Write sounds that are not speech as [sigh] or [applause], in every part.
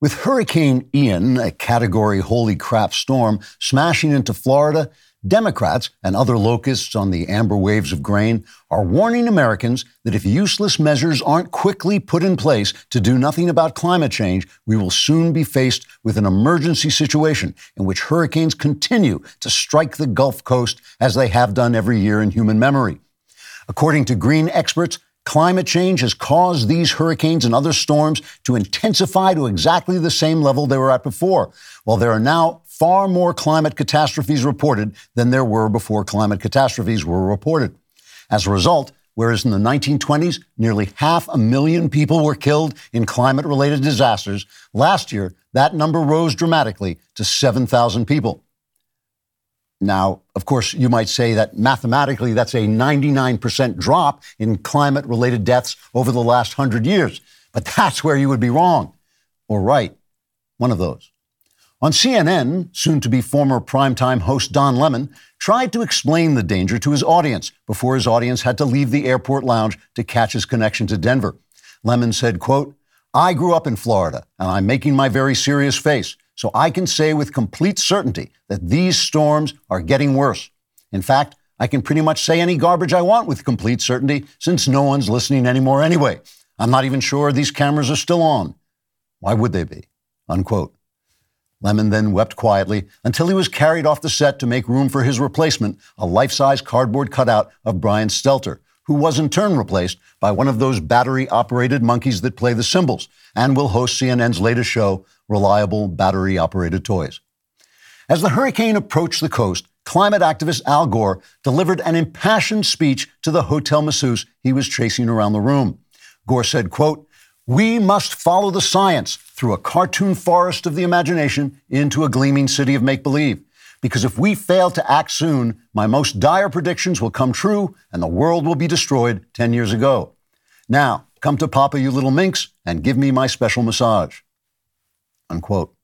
With Hurricane Ian, a category holy crap storm, smashing into Florida, Democrats and other locusts on the amber waves of grain are warning Americans that if useless measures aren't quickly put in place to do nothing about climate change, we will soon be faced with an emergency situation in which hurricanes continue to strike the Gulf Coast as they have done every year in human memory. According to green experts, Climate change has caused these hurricanes and other storms to intensify to exactly the same level they were at before, while there are now far more climate catastrophes reported than there were before climate catastrophes were reported. As a result, whereas in the 1920s nearly half a million people were killed in climate related disasters, last year that number rose dramatically to 7,000 people. Now, of course, you might say that mathematically that's a 99% drop in climate related deaths over the last 100 years. But that's where you would be wrong or right. One of those. On CNN, soon to be former primetime host Don Lemon tried to explain the danger to his audience before his audience had to leave the airport lounge to catch his connection to Denver. Lemon said, quote, I grew up in Florida and I'm making my very serious face, so I can say with complete certainty that these storms are getting worse. In fact, I can pretty much say any garbage I want with complete certainty since no one's listening anymore anyway. I'm not even sure these cameras are still on. Why would they be? Unquote. Lemon then wept quietly until he was carried off the set to make room for his replacement, a life size cardboard cutout of Brian Stelter, who was in turn replaced by one of those battery operated monkeys that play the cymbals and will host CNN's latest show, Reliable Battery Operated Toys. As the hurricane approached the coast, climate activist Al Gore delivered an impassioned speech to the hotel masseuse he was chasing around the room. Gore said, quote, we must follow the science through a cartoon forest of the imagination into a gleaming city of make believe. Because if we fail to act soon, my most dire predictions will come true and the world will be destroyed 10 years ago. Now, come to Papa, you little minx, and give me my special massage. Unquote.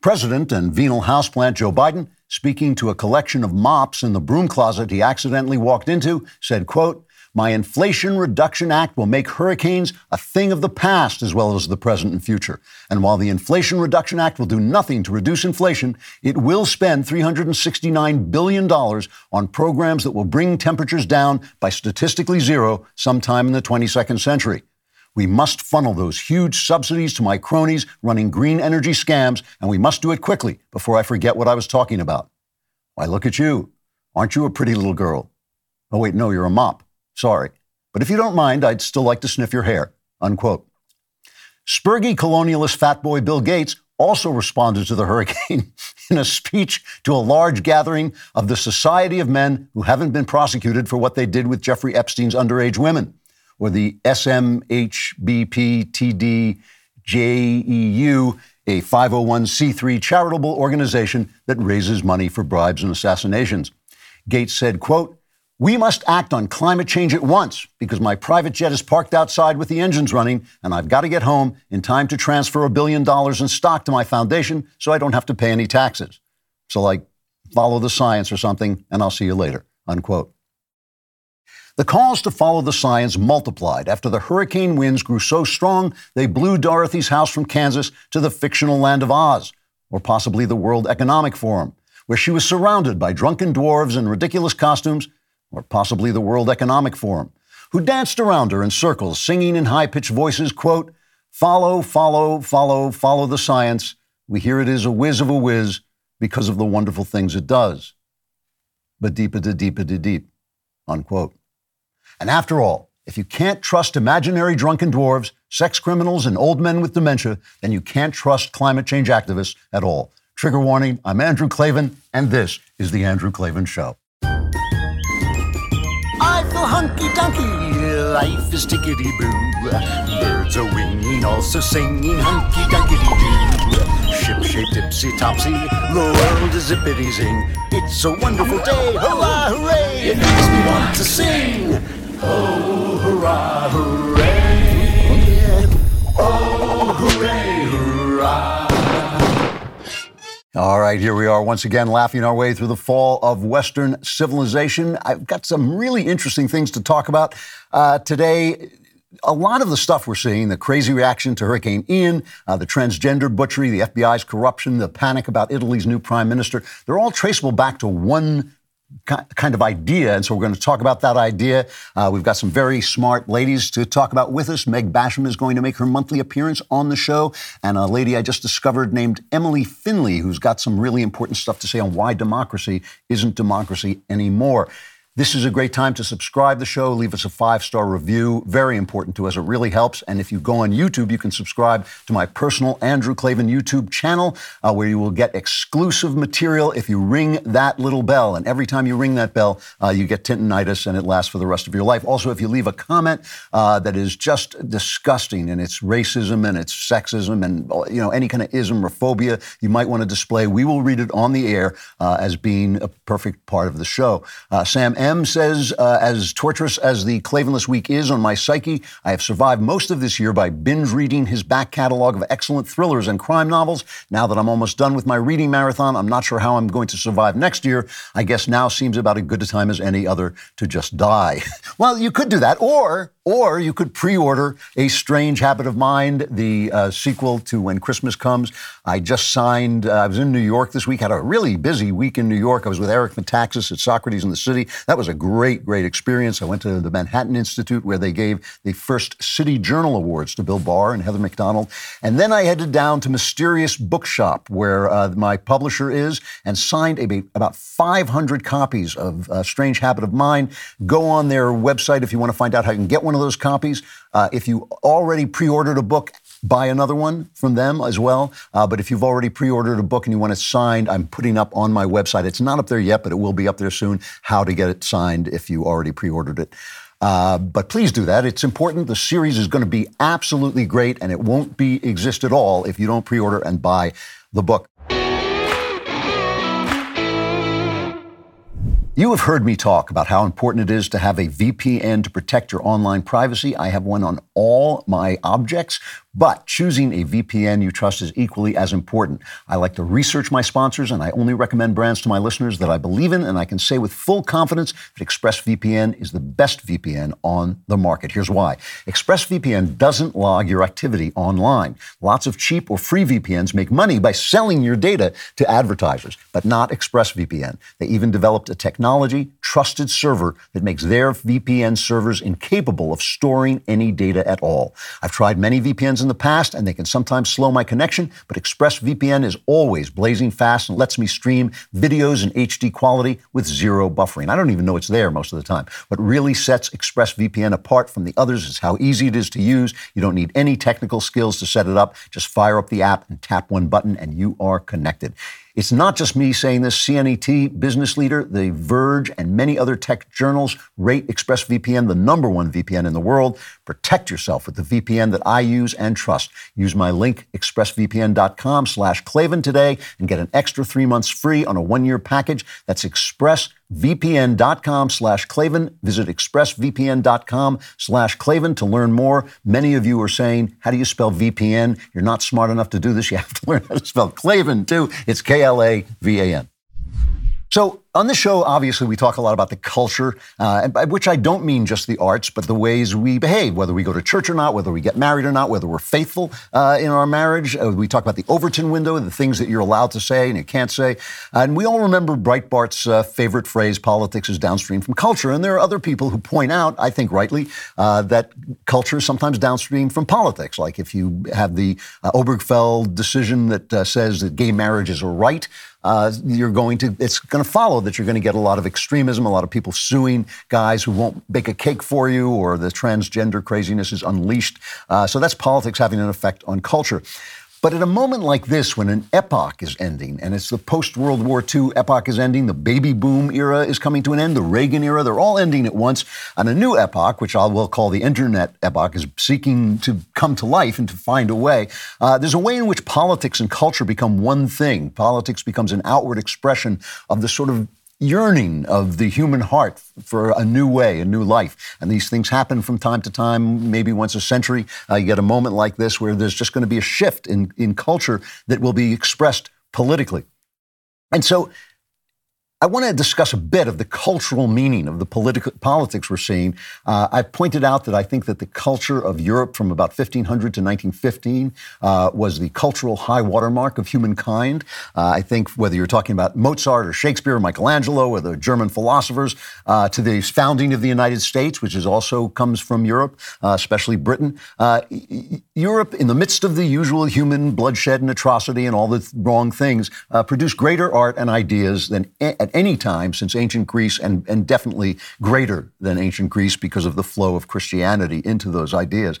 President and venal houseplant Joe Biden, speaking to a collection of mops in the broom closet he accidentally walked into, said, quote, my Inflation Reduction Act will make hurricanes a thing of the past as well as the present and future. And while the Inflation Reduction Act will do nothing to reduce inflation, it will spend $369 billion on programs that will bring temperatures down by statistically zero sometime in the 22nd century. We must funnel those huge subsidies to my cronies running green energy scams, and we must do it quickly before I forget what I was talking about. Why, look at you. Aren't you a pretty little girl? Oh, wait, no, you're a mop. Sorry. But if you don't mind, I'd still like to sniff your hair. Unquote. Spurgy colonialist fat boy Bill Gates also responded to the [laughs] hurricane in a speech to a large gathering of the Society of Men Who Haven't Been Prosecuted for What They Did with Jeffrey Epstein's Underage Women, or the SMHBPTDJEU, a 501c3 charitable organization that raises money for bribes and assassinations. Gates said, quote, we must act on climate change at once because my private jet is parked outside with the engines running, and I've got to get home in time to transfer a billion dollars in stock to my foundation so I don't have to pay any taxes. So, like, follow the science or something, and I'll see you later. Unquote. The calls to follow the science multiplied after the hurricane winds grew so strong they blew Dorothy's house from Kansas to the fictional land of Oz, or possibly the World Economic Forum, where she was surrounded by drunken dwarves in ridiculous costumes or possibly the World Economic Forum, who danced around her in circles, singing in high pitched voices, quote, Follow, follow, follow, follow the science. We hear it is a whiz of a whiz because of the wonderful things it does. But deeper to deeper to deep, unquote. And after all, if you can't trust imaginary drunken dwarves, sex criminals, and old men with dementia, then you can't trust climate change activists at all. Trigger warning I'm Andrew Klavan, and this is The Andrew Klavan Show I feel hunky dunky. Life is tickety boo. Birds are winging, also singing hunky dunky doo. Ship shape tipsy topsy. The world is zippity zing. It's a wonderful day. Hurrah, hooray! It makes me want to sing. Oh, hurrah, hooray! Oh, hooray, hurrah! All right, here we are once again laughing our way through the fall of Western civilization. I've got some really interesting things to talk about uh, today. a lot of the stuff we're seeing, the crazy reaction to Hurricane Ian, uh, the transgender butchery, the FBI's corruption, the panic about Italy's new prime minister, they're all traceable back to one kind of idea. And so we're going to talk about that idea. Uh, we've got some very smart ladies to talk about with us. Meg Basham is going to make her monthly appearance on the show. And a lady I just discovered named Emily Finley, who's got some really important stuff to say on why democracy isn't democracy anymore. This is a great time to subscribe the show, leave us a five star review. Very important to us. It really helps. And if you go on YouTube, you can subscribe to my personal Andrew Klavan YouTube channel, uh, where you will get exclusive material if you ring that little bell. And every time you ring that bell, uh, you get tintinitis and it lasts for the rest of your life. Also, if you leave a comment uh, that is just disgusting and it's racism and it's sexism and you know any kind of ism or phobia you might want to display, we will read it on the air uh, as being a perfect part of the show. Uh, Sam M says, uh, as torturous as the Klavanless week is on my psyche, I have survived most of this year by binge reading his back catalog of excellent thrillers and crime novels. Now that I'm almost done with my reading marathon, I'm not sure how I'm going to survive next year. I guess now seems about as good a time as any other to just die. [laughs] well, you could do that, or or you could pre order A Strange Habit of Mind, the uh, sequel to When Christmas Comes. I just signed, uh, I was in New York this week, had a really busy week in New York. I was with Eric Metaxas at Socrates in the City. That was a great, great experience. I went to the Manhattan Institute where they gave the first City Journal Awards to Bill Barr and Heather Mac Donald. And then I headed down to Mysterious Bookshop, where uh, my publisher is, and signed a, about 500 copies of uh, Strange Habit of Mind. Go on their website if you want to find out how you can get one of those copies. Uh, if you already pre ordered a book, buy another one from them as well. Uh, but if you've already pre ordered a book and you want it signed, I'm putting up on my website. It's not up there yet, but it will be up there soon how to get it signed if you already pre ordered it. Uh, but please do that. It's important. The series is going to be absolutely great, and it won't be exist at all if you don't pre order and buy the book. You have heard me talk about how important it is to have a VPN to protect your online privacy. I have one on all my objects, but choosing a VPN you trust is equally as important. I like to research my sponsors, and I only recommend brands to my listeners that I believe in, and I can say with full confidence that ExpressVPN is the best VPN on the market. Here's why ExpressVPN doesn't log your activity online. Lots of cheap or free VPNs make money by selling your data to advertisers, but not ExpressVPN. They even developed a technology trusted server that makes their VPN servers incapable of storing any data at all. I've tried many VPNs in the past, and they can sometimes slow my connection, but ExpressVPN is always blazing fast and lets me stream videos in HD quality with zero buffering. I don't even know it's there most of the time. What really sets ExpressVPN apart from the others is how easy it is to use. You don't need any technical skills to set it up. Just fire up the app and tap one button, and you are connected. It's not just me saying this. CNET, Business Leader, The Verge, and many other tech journals rate ExpressVPN the number one VPN in the world. Protect yourself with the VPN that I use and trust. Use my link, expressvpn.com slash Klavan today and get an extra three months free on a one-year package. That's expressvpn.com slash Klavan. Visit expressvpn.com slash Klavan to learn more. Many of you are saying, how do you spell VPN? You're not smart enough to do this. You have to [laughs] learn how to spell Klavan too. It's K L A V A N. So on the show, obviously, we talk a lot about the culture, uh, by which I don't mean just the arts, but the ways we behave, whether we go to church or not, whether we get married or not, whether we're faithful uh, in our marriage. Uh, we talk about the Overton window, the things that you're allowed to say and you can't say. And we all remember Breitbart's uh, favorite phrase, politics is downstream from culture. And there are other people who point out, I think rightly, uh, that culture is sometimes downstream from politics. Like if you have the uh, Obergefell decision that says that gay marriage is a right, you're going to, it's going to follow that you're going to get a lot of extremism, a lot of people suing guys who won't bake a cake for you, or the transgender craziness is unleashed. Uh, so that's politics having an effect on culture. But at a moment like this, when an epoch is ending, and it's the post World War II epoch is ending, the baby boom era is coming to an end, the Reagan era, they're all ending at once, and a new epoch, which I will call the internet epoch, is seeking to come to life and to find a way. Uh, there's a way in which politics and culture become one thing. Politics becomes an outward expression of the sort of yearning of the human heart for a new way, a new life. And these things happen from time to time, maybe once a century. Uh, you get a moment like this where there's just going to be a shift in, in culture that will be expressed politically. And so I want to discuss a bit of the cultural meaning of the politics we're seeing. Uh, I pointed out that I think that the culture of Europe from about 1500 to 1915 uh, was the cultural high watermark of humankind. Uh, I think whether you're talking about Mozart or Shakespeare or Michelangelo or the German philosophers uh, to the founding of the United States, which is also comes from Europe, uh, especially Britain. Uh, Europe, in the midst of the usual human bloodshed and atrocity and all the wrong things, produced greater art and ideas than at any time since ancient Greece, and, and definitely greater than ancient Greece because of the flow of Christianity into those ideas.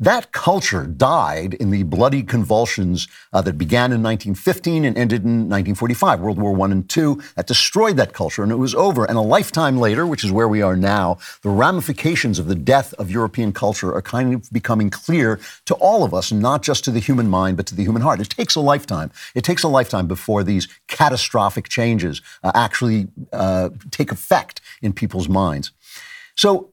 That culture died in the bloody convulsions uh, that began in 1915 and ended in 1945, World War I and II, that destroyed that culture, and it was over. And a lifetime later, which is where we are now, the ramifications of the death of European culture are kind of becoming clear to all of us, not just to the human mind, but to the human heart. It takes a lifetime. It takes a lifetime before these catastrophic changes uh, actually uh, take effect in people's minds. So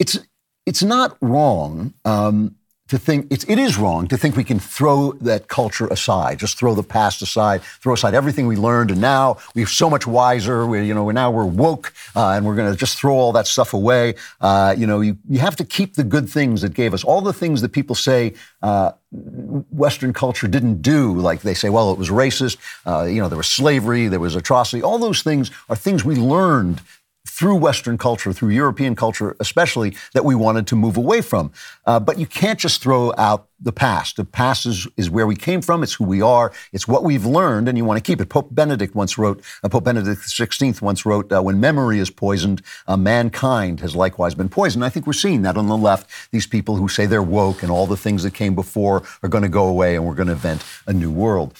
it's it's not wrong um, to think it's, it is wrong to think we can throw that culture aside, just throw the past aside, throw aside everything we learned, and now we're so much wiser. We, you know, we're now we're woke, uh, and we're going to just throw all that stuff away. Uh, you know, you, you have to keep the good things that gave us all the things that people say. Uh, Western culture didn't do, like they say, well, it was racist, uh, you know, there was slavery, there was atrocity. All those things are things we learned through Western culture, through European culture especially, that we wanted to move away from. Uh, but you can't just throw out the past. The past is, is where we came from. It's who we are. It's what we've learned, and you want to keep it. Pope Benedict once wrote, uh, Pope Benedict XVI once wrote, uh, when memory is poisoned, uh, mankind has likewise been poisoned. I think we're seeing that on the left. These people who say they're woke and all the things that came before are going to go away and we're going to invent a new world.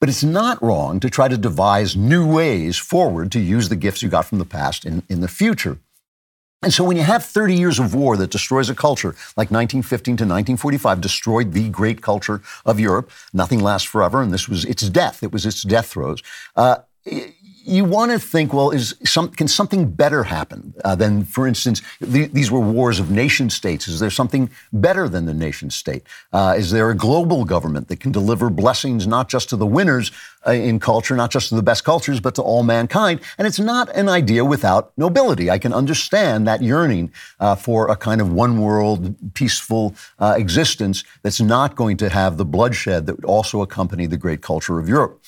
But it's not wrong to try to devise new ways forward to use the gifts you got from the past in, in the future. And so when you have 30 years of war that destroys a culture, like 1915 to 1945 destroyed the great culture of Europe, nothing lasts forever, and this was its death. It was its death throes. Uh, you want to think, well, is some, can something better happen uh, than, for instance, the, these were wars of nation states? Is there something better than the nation state? Uh, is there a global government that can deliver blessings not just to the winners uh, in culture, not just to the best cultures, but to all mankind? And it's not an idea without nobility. I can understand that yearning uh, for a kind of one world, peaceful uh, existence that's not going to have the bloodshed that would also accompany the great culture of Europe.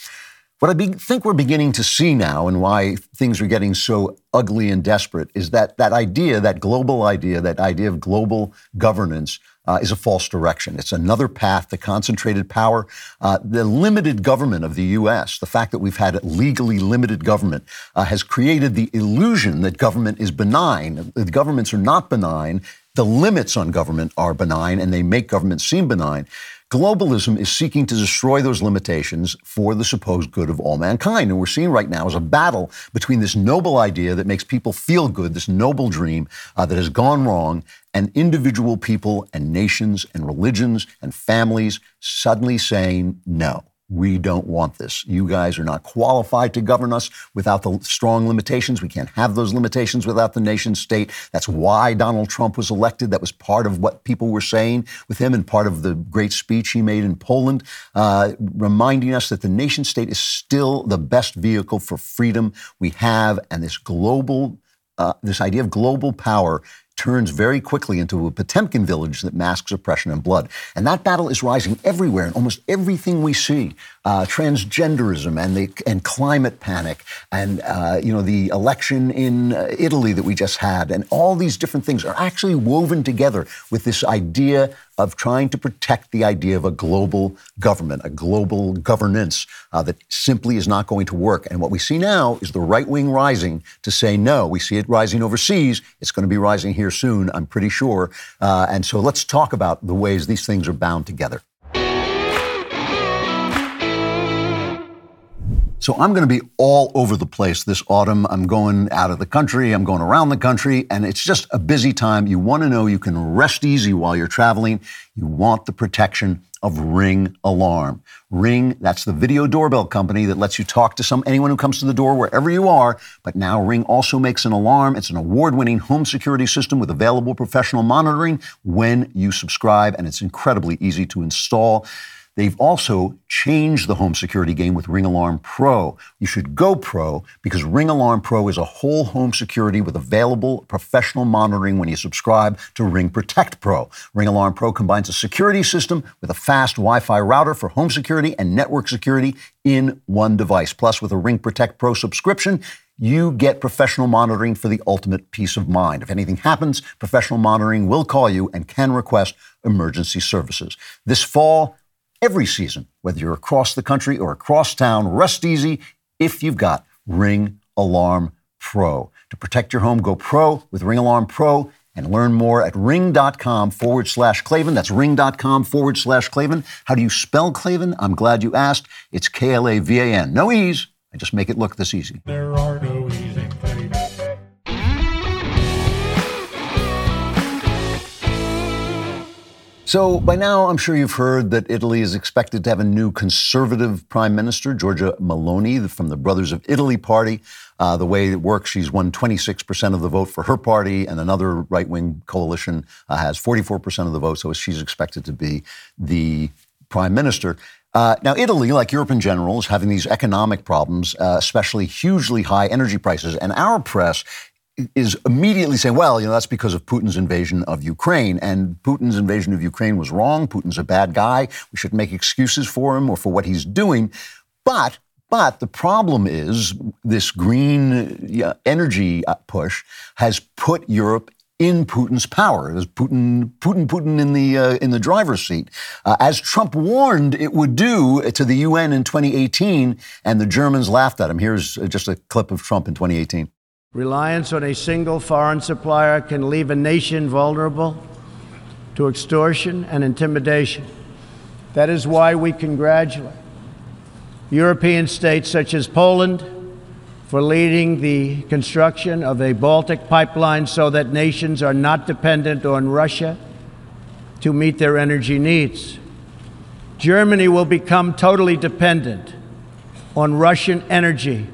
What I be- think we're beginning to see now and why things are getting so ugly and desperate is that that idea, that global idea, that idea of global governance uh, is a false direction. It's another path to concentrated power. Uh, the limited government of the U.S., the fact that we've had legally limited government, uh, has created the illusion that government is benign. The governments are not benign. The limits on government are benign, and they make government seem benign. Globalism is seeking to destroy those limitations for the supposed good of all mankind. And we're seeing right now is a battle between this noble idea that makes people feel good, this noble dream uh, that has gone wrong, and individual people and nations and religions and families suddenly saying no we don't want this. You guys are not qualified to govern us without the strong limitations. We can't have those limitations without the nation state. That's why Donald Trump was elected. That was part of what people were saying with him and part of the great speech he made in Poland, uh, reminding us that the nation state is still the best vehicle for freedom we have. And this global, uh, this idea of global power turns very quickly into a Potemkin village that masks oppression and blood. And that battle is rising everywhere in almost everything we see. Uh, transgenderism and the and climate panic and uh, you know the election in uh, Italy that we just had and all these different things are actually woven together with this idea of trying to protect the idea of a global government, a global governance uh, that simply is not going to work. And what we see now is the right wing rising to say no. We see it rising overseas. It's going to be rising here soon, I'm pretty sure. Uh, and so let's talk about the ways these things are bound together. So I'm going to be all over the place this autumn. I'm going out of the country, I'm going around the country, and it's just a busy time. You want to know you can rest easy while you're traveling. You want the protection of Ring Alarm. Ring, that's the video doorbell company that lets you talk to some anyone who comes to the door wherever you are. But now Ring also makes an alarm. It's an award-winning home security system with available professional monitoring when you subscribe, and it's incredibly easy to install. They've also changed the home security game with Ring Alarm Pro. You should go pro because Ring Alarm Pro is a whole home security with available professional monitoring when you subscribe to Ring Protect Pro. Ring Alarm Pro combines a security system with a fast Wi Fi router for home security and network security in one device. Plus, with a Ring Protect Pro subscription, you get professional monitoring for the ultimate peace of mind. If anything happens, professional monitoring will call you and can request emergency services. This fall, every season, whether you're across the country or across town. Rest easy if you've got Ring Alarm Pro. To protect your home, go pro with Ring Alarm Pro and learn more at ring.com forward slash Klavan. That's ring.com forward slash Klavan. How do you spell Klavan? I'm glad you asked. It's K L A V A N. No E's. I just make it look this easy. There are So, by now, I'm sure you've heard that Italy is expected to have a new conservative prime minister, Giorgia Meloni, from the Brothers of Italy party. Uh, the way it works, she's won 26% of the vote for her party, and another right wing coalition uh, has 44% of the vote. So, she's expected to be the prime minister. Uh, now, Italy, like Europe in general, is having these economic problems, uh, especially hugely high energy prices. And our press is immediately saying, well, you know, that's because of Putin's invasion of Ukraine. And Putin's invasion of Ukraine was wrong. Putin's a bad guy. We shouldn't make excuses for him or for what he's doing. But but the problem is this green energy push has put Europe in Putin's power. There's Putin, Putin, Putin in the uh, in the driver's seat, uh, as Trump warned it would do to the UN in 2018, and the Germans laughed at him. Here's just a clip of Trump in 2018. Reliance on a single foreign supplier can leave a nation vulnerable to extortion and intimidation. That is why we congratulate European states such as Poland for leading the construction of a Baltic pipeline so that nations are not dependent on Russia to meet their energy needs. Germany will become totally dependent on Russian energy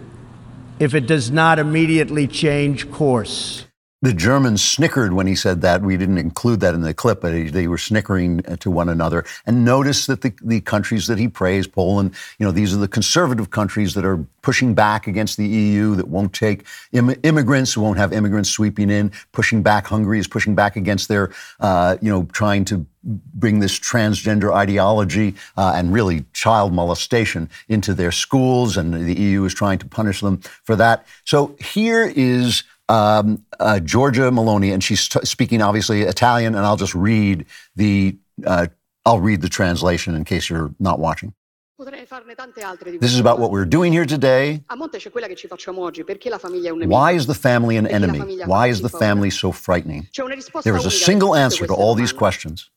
if it does not immediately change course. The Germans snickered when he said that. We didn't include that in the clip, but they were snickering to one another. And notice that the, the countries that he praised, Poland, you know, these are the conservative countries that are pushing back against the EU, that won't take Im- immigrants, won't have immigrants sweeping in, pushing back. Hungary is pushing back against their, uh, you know, trying to bring this transgender ideology uh, and really child molestation into their schools, and the EU is trying to punish them for that. So here is um, uh, Giorgia Meloni, and she's t- speaking obviously Italian, and I'll just read the uh, I'll read the translation in case you're not watching. This is about what we're doing here today. Why is the family an enemy? Why is the family so frightening? There is a single answer to all these questions.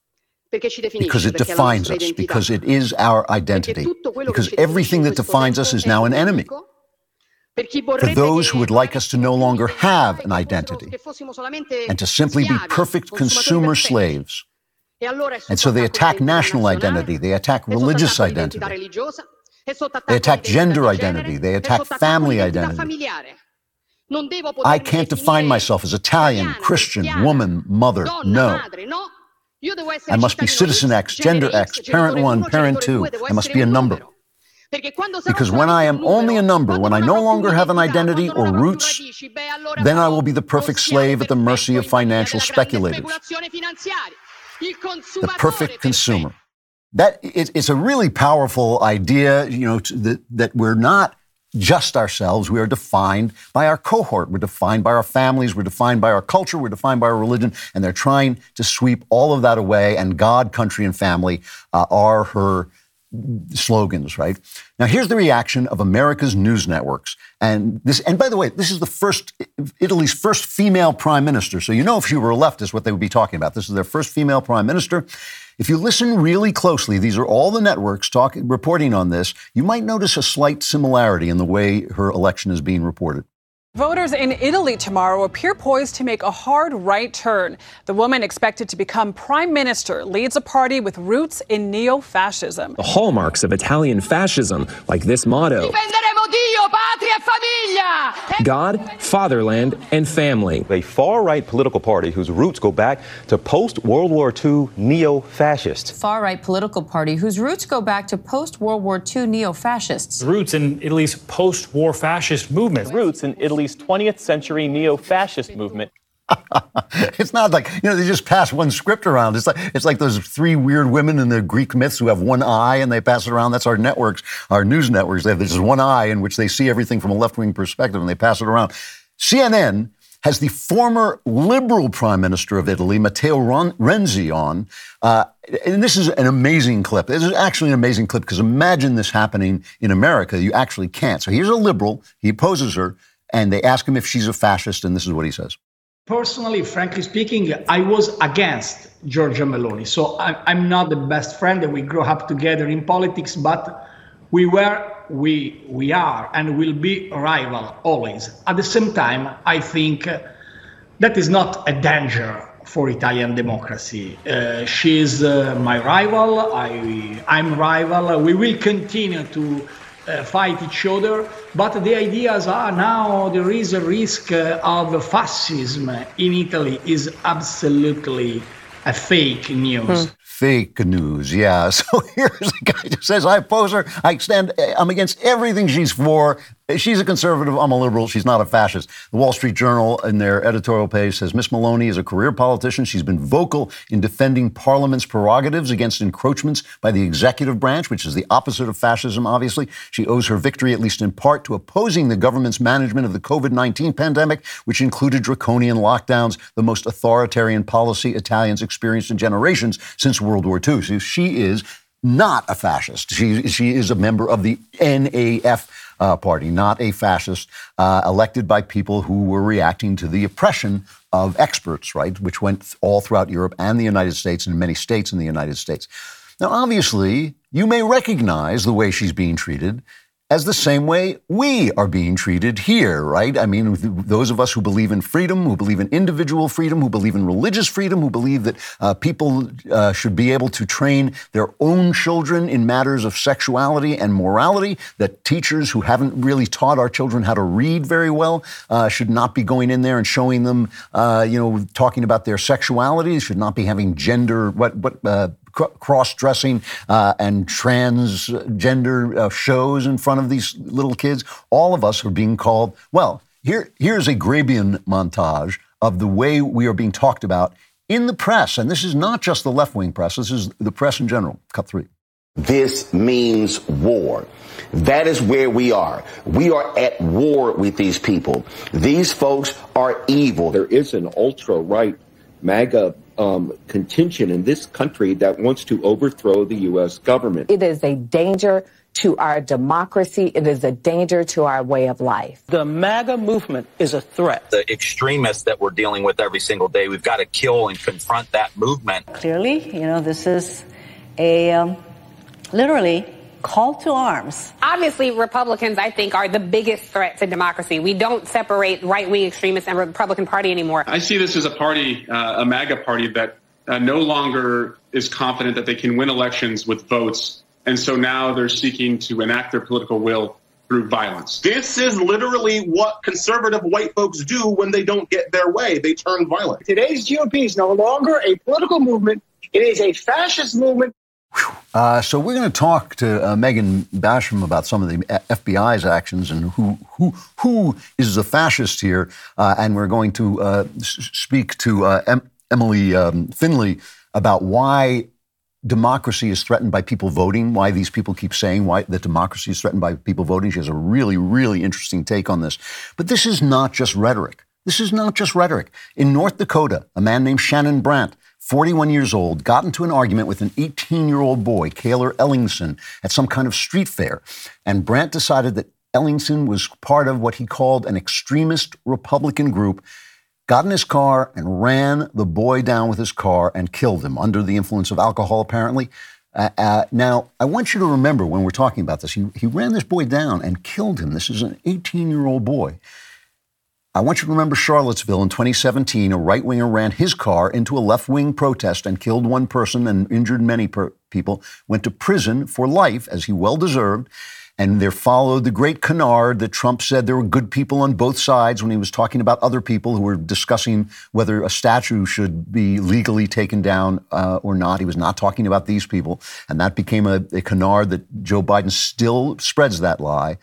Because it defines us, because it is our identity, because everything that defines us is now an enemy for those who would like us to no longer have an identity and to simply be perfect consumer slaves. And so they attack national identity, they attack religious identity, they attack gender identity, they attack family identity. I can't define myself as Italian, Christian, woman, mother. No. I must be citizen X, gender X, parent one, parent two. I must be a number. Because when I am only a number, when I no longer have an identity or roots, then I will be the perfect slave at the mercy of financial speculators. The perfect consumer. That it's a really powerful idea, you know, to, that, that we're not just ourselves. We are defined by our cohort. We're defined by our families. We're defined by our culture. We're defined by our religion. And they're trying to sweep all of that away. And God, country, and family uh, are her slogans, right? Now, here's the reaction of America's news networks. And this, and by the way, this is the first, Italy's first female prime minister. So you know if you were a leftist what they would be talking about. This is their first female prime minister. If you listen really closely, these are all the networks talking, reporting on this, you might notice a slight similarity in the way her election is being reported. Voters in Italy tomorrow appear poised to make a hard right turn. The woman expected to become prime minister leads a party with roots in neo fascism. The hallmarks of Italian fascism, like this motto Dio, patria e famiglia. God, fatherland, and family. A far right political party whose roots go back to post World War II neo fascists. Far right political party whose roots go back to post World War II neo fascists. Roots in Italy's post war fascist movement. Roots in Italy's 20th century neo fascist movement. [laughs] it's not like you know they just pass one script around. It's like it's like those three weird women in the Greek myths who have one eye and they pass it around. That's our networks, our news networks. They have just one eye in which they see everything from a left wing perspective and they pass it around. CNN has the former liberal prime minister of Italy, Matteo Renzi, on. Uh, and this is an amazing clip. This is actually an amazing clip because imagine this happening in America. You actually can't. So here's a liberal. He opposes her, and they ask him if she's a fascist, and this is what he says. Personally, frankly speaking, I was against Giorgia Meloni. So I'm not the best friend, and we grew up together in politics, but we were, we, we are, and will be rival always. At the same time, I think that is not a danger for Italian democracy. Uh, she is uh, my rival. I, I'm rival. We will continue to uh, fight each other. But the ideas are now there is a risk uh, of fascism in Italy is absolutely a fake news. Hmm. Fake news, yeah. [laughs] So here's a guy who says, I oppose her. I stand, I'm against everything she's for. She's a conservative. I'm a liberal. She's not a fascist. The Wall Street Journal, in their editorial page, says Miss Meloni is a career politician. She's been vocal in defending Parliament's prerogatives against encroachments by the executive branch, which is the opposite of fascism, obviously. She owes her victory, at least in part, to opposing the government's management of the COVID 19 pandemic, which included draconian lockdowns, the most authoritarian policy Italians experienced in generations since World War II. So she is not a fascist. She, she is a member of the NAF uh, party, not a fascist, uh, elected by people who were reacting to the oppression of experts, right, which went all throughout Europe and the United States and many states in the United States. Now, obviously, you may recognize the way she's being treated as the same way we are being treated here, right? I mean, those of us who believe in freedom, who believe in individual freedom, who believe in religious freedom, who believe that uh, people uh, should be able to train their own children in matters of sexuality and morality, that teachers who haven't really taught our children how to read very well uh, should not be going in there and showing them, uh, you know, talking about their sexuality, should not be having gender, what, what, uh, cross dressing uh, and transgender uh, shows in front of these little kids. All of us are being called, well, here, here's a Grabien montage of the way we are being talked about in the press. And this is not just the left wing press, this is the press in general. Cut three. This means war. That is where we are. We are at war with these people. These folks are evil. There is an ultra right MAGA um, contention in this country that wants to overthrow the U.S. government. It is a danger to our democracy. It is a danger to our way of life. The MAGA movement is a threat. The extremists that we're dealing with every single day, we've got to kill and confront that movement. Clearly, you know, this is a um, literally call to arms. Obviously, Republicans, I think, are the biggest threat to democracy. We don't separate right wing extremists and Republican Party anymore. I see this as a party, uh, a MAGA party, that uh, no longer is confident that they can win elections with votes. And so now they're seeking to enact their political will through violence. This is literally what conservative white folks do when they don't get their way. They turn violent. Today's GOP is no longer a political movement. It is a fascist movement uh, so we're going to talk to uh, Megan Basham about some of the FBI's actions and who who who is the fascist here, uh, and we're going to uh, speak to uh, em- Emily um, Finley about why democracy is threatened by people voting. Why these people keep saying why that democracy is threatened by people voting. She has a really really interesting take on this. But this is not just rhetoric. This is not just rhetoric. In North Dakota, a man named Shannon Brandt 41 years old, got into an argument with an 18 year old boy, Cayler Ellingson, at some kind of street fair. And Brandt decided that Ellingson was part of what he called an extremist Republican group, got in his car and ran the boy down with his car and killed him under the influence of alcohol, apparently. Uh, uh, now, I want you to remember when we're talking about this, he, he ran this boy down and killed him. This is an 18 year old boy. I want you to remember Charlottesville in 2017. A right winger ran his car into a left wing protest and killed one person and injured many per- people, went to prison for life, as he well deserved. And there followed the great canard that Trump said there were good people on both sides when he was talking about other people who were discussing whether a statue should be legally taken down uh, or not. He was not talking about these people. And that became a, a canard that Joe Biden still spreads that lie.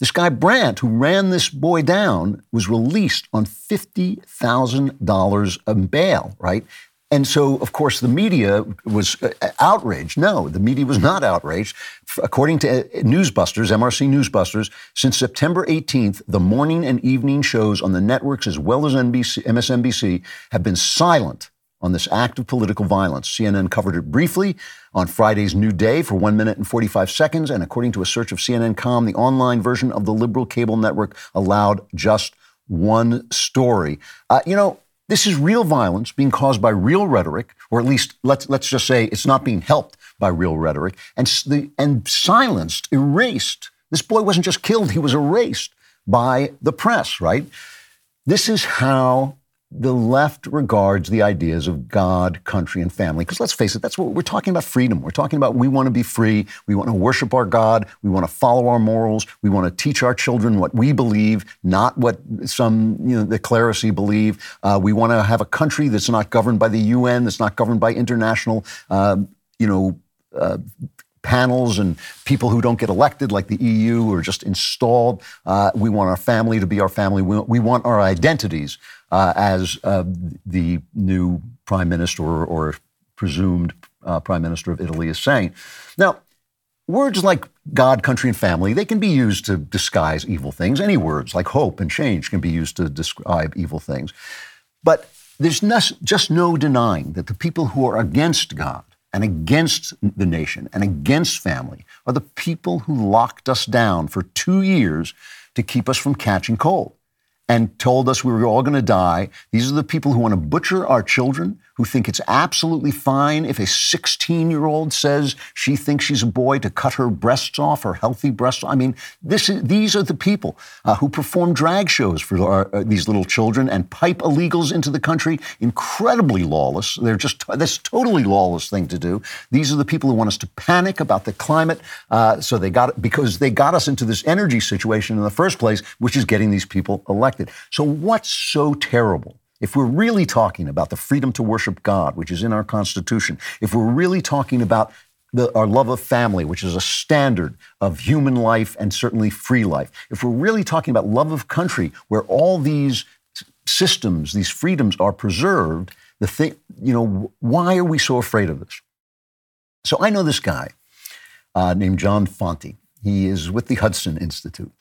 This guy Brandt, who ran this boy down, was released on $50,000 in bail, right? And so, of course, the media was uh, outraged. No, the media was not outraged. According to uh, Newsbusters, MRC Newsbusters, since September 18th, the morning and evening shows on the networks as well as NBC, MSNBC have been silent on this act of political violence. CNN covered it briefly on Friday's New Day for one minute and 45 seconds. And according to a search of CNN.com, the online version of the liberal cable network allowed just one story. Uh, you know, this is real violence being caused by real rhetoric, or at least let's let's just say it's not being helped by real rhetoric, and the, and silenced, erased. This boy wasn't just killed; he was erased by the press. Right? This is how the left regards the ideas of God, country, and family. Because let's face it, that's what we're talking about freedom. We're talking about we want to be free. We want to worship our God. We want to follow our morals. We want to teach our children what we believe, not what some, you know, the clerisy believe. Uh, we want to have a country that's not governed by the UN, that's not governed by international, uh, you know, uh, panels and people who don't get elected, like the EU, or just installed. Uh, we want our family to be our family. We, we want our identities uh, as uh, the new prime minister or, or presumed uh, prime minister of Italy is saying. Now, words like God, country, and family, they can be used to disguise evil things. Any words like hope and change can be used to describe evil things. But there's no, just no denying that the people who are against God and against the nation and against family are the people who locked us down for two years to keep us from catching cold and told us we were all going to die. These are the people who want to butcher our children, who think it's absolutely fine if a 16 year old says she thinks she's a boy to cut her breasts off, her healthy breasts. I mean, this is, these are the people uh, who perform drag shows for our, uh, these little children and pipe illegals into the country. Incredibly lawless. They're just this totally lawless thing to do. These are the people who want us to panic about the climate. Uh, so they got because they got us into this energy situation in the first place, which is getting these people elected. So what's so terrible? If we're really talking about the freedom to worship God, which is in our Constitution, if we're really talking about the, our love of family, which is a standard of human life and certainly free life, if we're really talking about love of country, where all these systems, these freedoms are preserved, the thing, you know, why are we so afraid of this? So I know this guy uh, named John Fonte. He is with the Hudson Institute.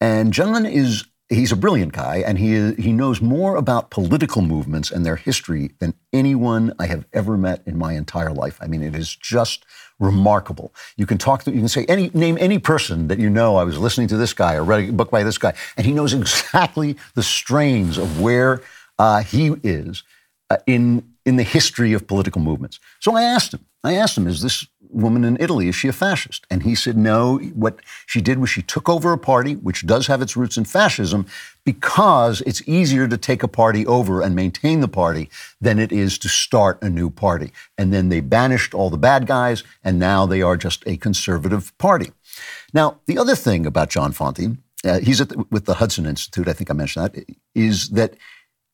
And John is he's a brilliant guy, and he he knows more about political movements and their history than anyone I have ever met in my entire life. I mean, it is just remarkable. You can talk to, you can say any name any person that you know. I was listening to this guy or read a book by this guy, and he knows [laughs] exactly the strains of where uh, he is uh, in in the history of political movements. So I asked him. I asked him, "Is this woman in Italy, is she a fascist? And he said, no. What she did was she took over a party, which does have its roots in fascism, because it's easier to take a party over and maintain the party than it is to start a new party. And then they banished all the bad guys, and now they are just a conservative party. Now, the other thing about John Fonte, uh, he's the, with the Hudson Institute, I think I mentioned that, is that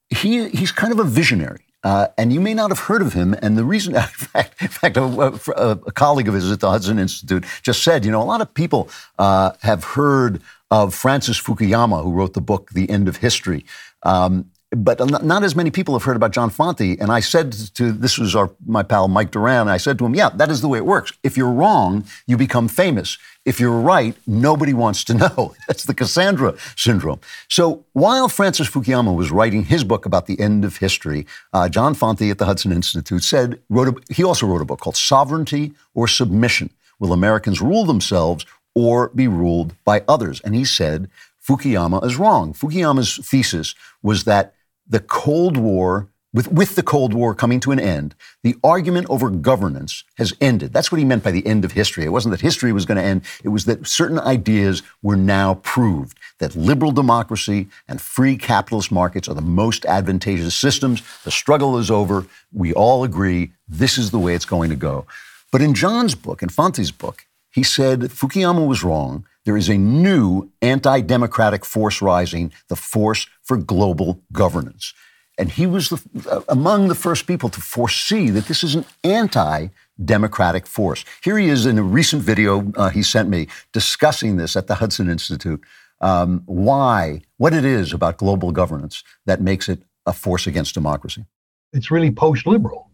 he, he's kind of a visionary. Uh, and you may not have heard of him. And the reason, [laughs] in fact, in fact a, a, a, colleague of his at the Hudson Institute just said, you know, a lot of people uh, have heard of Francis Fukuyama, who wrote the book The End of History. Um, but not as many people have heard about John Fonte. And I said to this was our my pal Mike Doran. I said to him, "Yeah, that is the way it works. If you're wrong, you become famous. If you're right, nobody wants to [laughs] know. That's the Cassandra syndrome." So while Francis Fukuyama was writing his book about the end of history, uh, John Fonte at the Hudson Institute said wrote a, he also wrote a book called "Sovereignty or Submission: Will Americans Rule Themselves or Be Ruled by Others?" And he said. Fukuyama is wrong. Fukuyama's thesis was that the Cold War, with, with the Cold War coming to an end, the argument over governance has ended. That's what he meant by the end of history. It wasn't that history was going to end, it was that certain ideas were now proved that liberal democracy and free capitalist markets are the most advantageous systems. The struggle is over. We all agree this is the way it's going to go. But in John's book, in Fonte's book, he said Fukuyama was wrong there is a new anti democratic force rising, the force for global governance. And he was the, uh, among the first people to foresee that this is an anti democratic force. Here he is in a recent video uh, he sent me discussing this at the Hudson Institute. Um, why, what it is about global governance that makes it a force against democracy. It's really post liberal,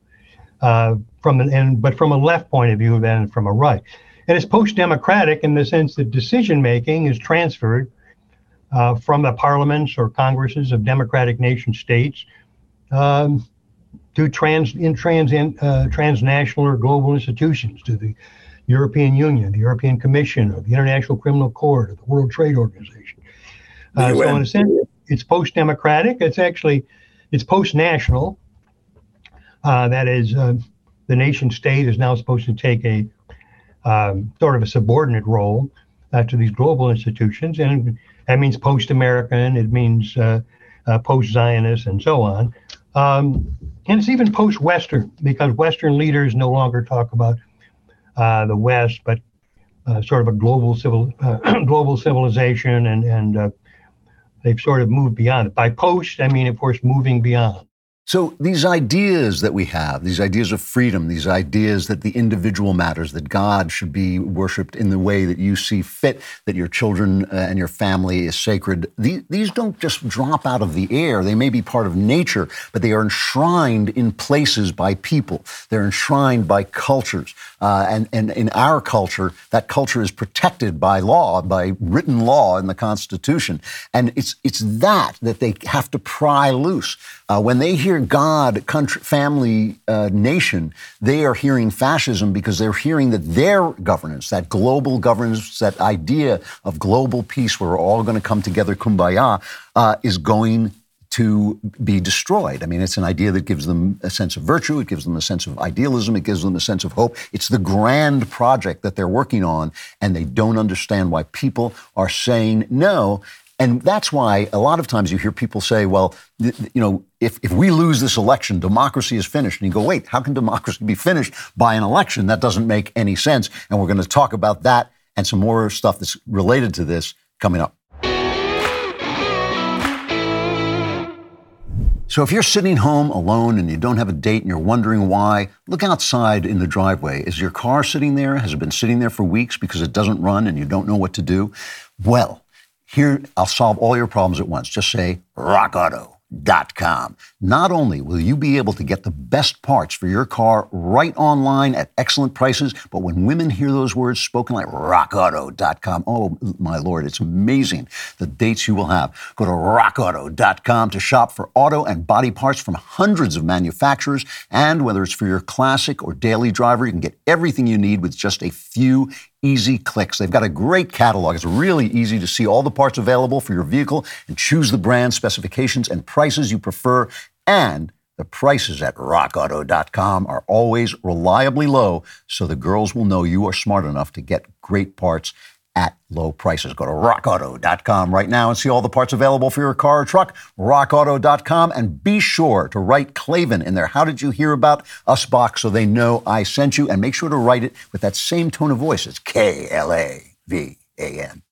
uh, from an, and, but from a left point of view than from a right. And it's post democratic in the sense that decision making is transferred uh, from the parliaments or congresses of democratic nation states um, to trans in trans uh, transnational or global institutions, to the European Union, the European Commission, or the International Criminal Court, or the World Trade Organization. Uh, so in a sense, it's post-democratic. It's actually it's post-national. Uh, that is, uh, the nation state is now supposed to take a um, sort of a subordinate role uh, to these global institutions, and that means post-American. It means uh, uh, post-Zionist, and so on. Um, and it's even post-Western because Western leaders no longer talk about uh, the West, but uh, sort of a global civil uh, [clears throat] global civilization, and and uh, they've sort of moved beyond it. By post, I mean, of course, moving beyond. So these ideas that we have, these ideas of freedom, these ideas that the individual matters, that God should be worshipped in the way that you see fit, that your children uh, and your family is sacred, these don't just drop out of the air. They may be part of nature, but they are enshrined in places by people. They're enshrined by cultures. Uh, and, and in our culture, that culture is protected by law, by written law in the Constitution. And it's, it's that that they have to pry loose. Uh, when they hear God, country, family, uh, nation, they are hearing fascism because they're hearing that their governance, that global governance, that idea of global peace where we're all going to come together, kumbaya, uh, is going to be destroyed. I mean, it's an idea that gives them a sense of virtue, it gives them a sense of idealism, it gives them a sense of hope. It's the grand project that they're working on, and they don't understand why people are saying no. And that's why a lot of times you hear people say, well, you know, if, if we lose this election, democracy is finished. And you go, wait, how can democracy be finished by an election? That doesn't make any sense. And we're going to talk about that and some more stuff that's related to this coming up. So if you're sitting home alone and you don't have a date and you're wondering why, look outside in the driveway. Is your car sitting there? Has it been sitting there for weeks because it doesn't run and you don't know what to do? Well, here I'll solve all your problems at once. Just say Rock Auto. rockauto.com. Not only will you be able to get the best parts for your car right online at excellent prices, but when women hear those words spoken like rockauto.com, oh my lord, it's amazing the dates you will have. Go to rockauto.com to shop for auto and body parts from hundreds of manufacturers. And whether it's for your classic or daily driver, you can get everything you need with just a few easy clicks. They've got a great catalog. It's really easy to see all the parts available for your vehicle and choose the brand, specifications, and prices you prefer. And the prices at rockauto.com are always reliably low, so the girls will know you are smart enough to get great parts at low prices. Go to rockauto.com right now and see all the parts available for your car or truck. Rockauto.com and be sure to write Klavan in there. How did you hear about us box so they know I sent you? And make sure to write it with that same tone of voice. It's K L A V A N.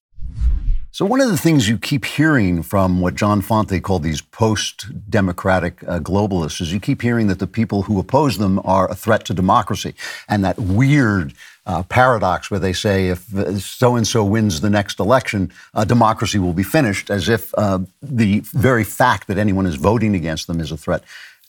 So, one of the things you keep hearing from what John Fonte called these post democratic uh, globalists is you keep hearing that the people who oppose them are a threat to democracy. And that weird uh, paradox where they say if so and so wins the next election, uh, democracy will be finished, as if uh, the very fact that anyone is voting against them is a threat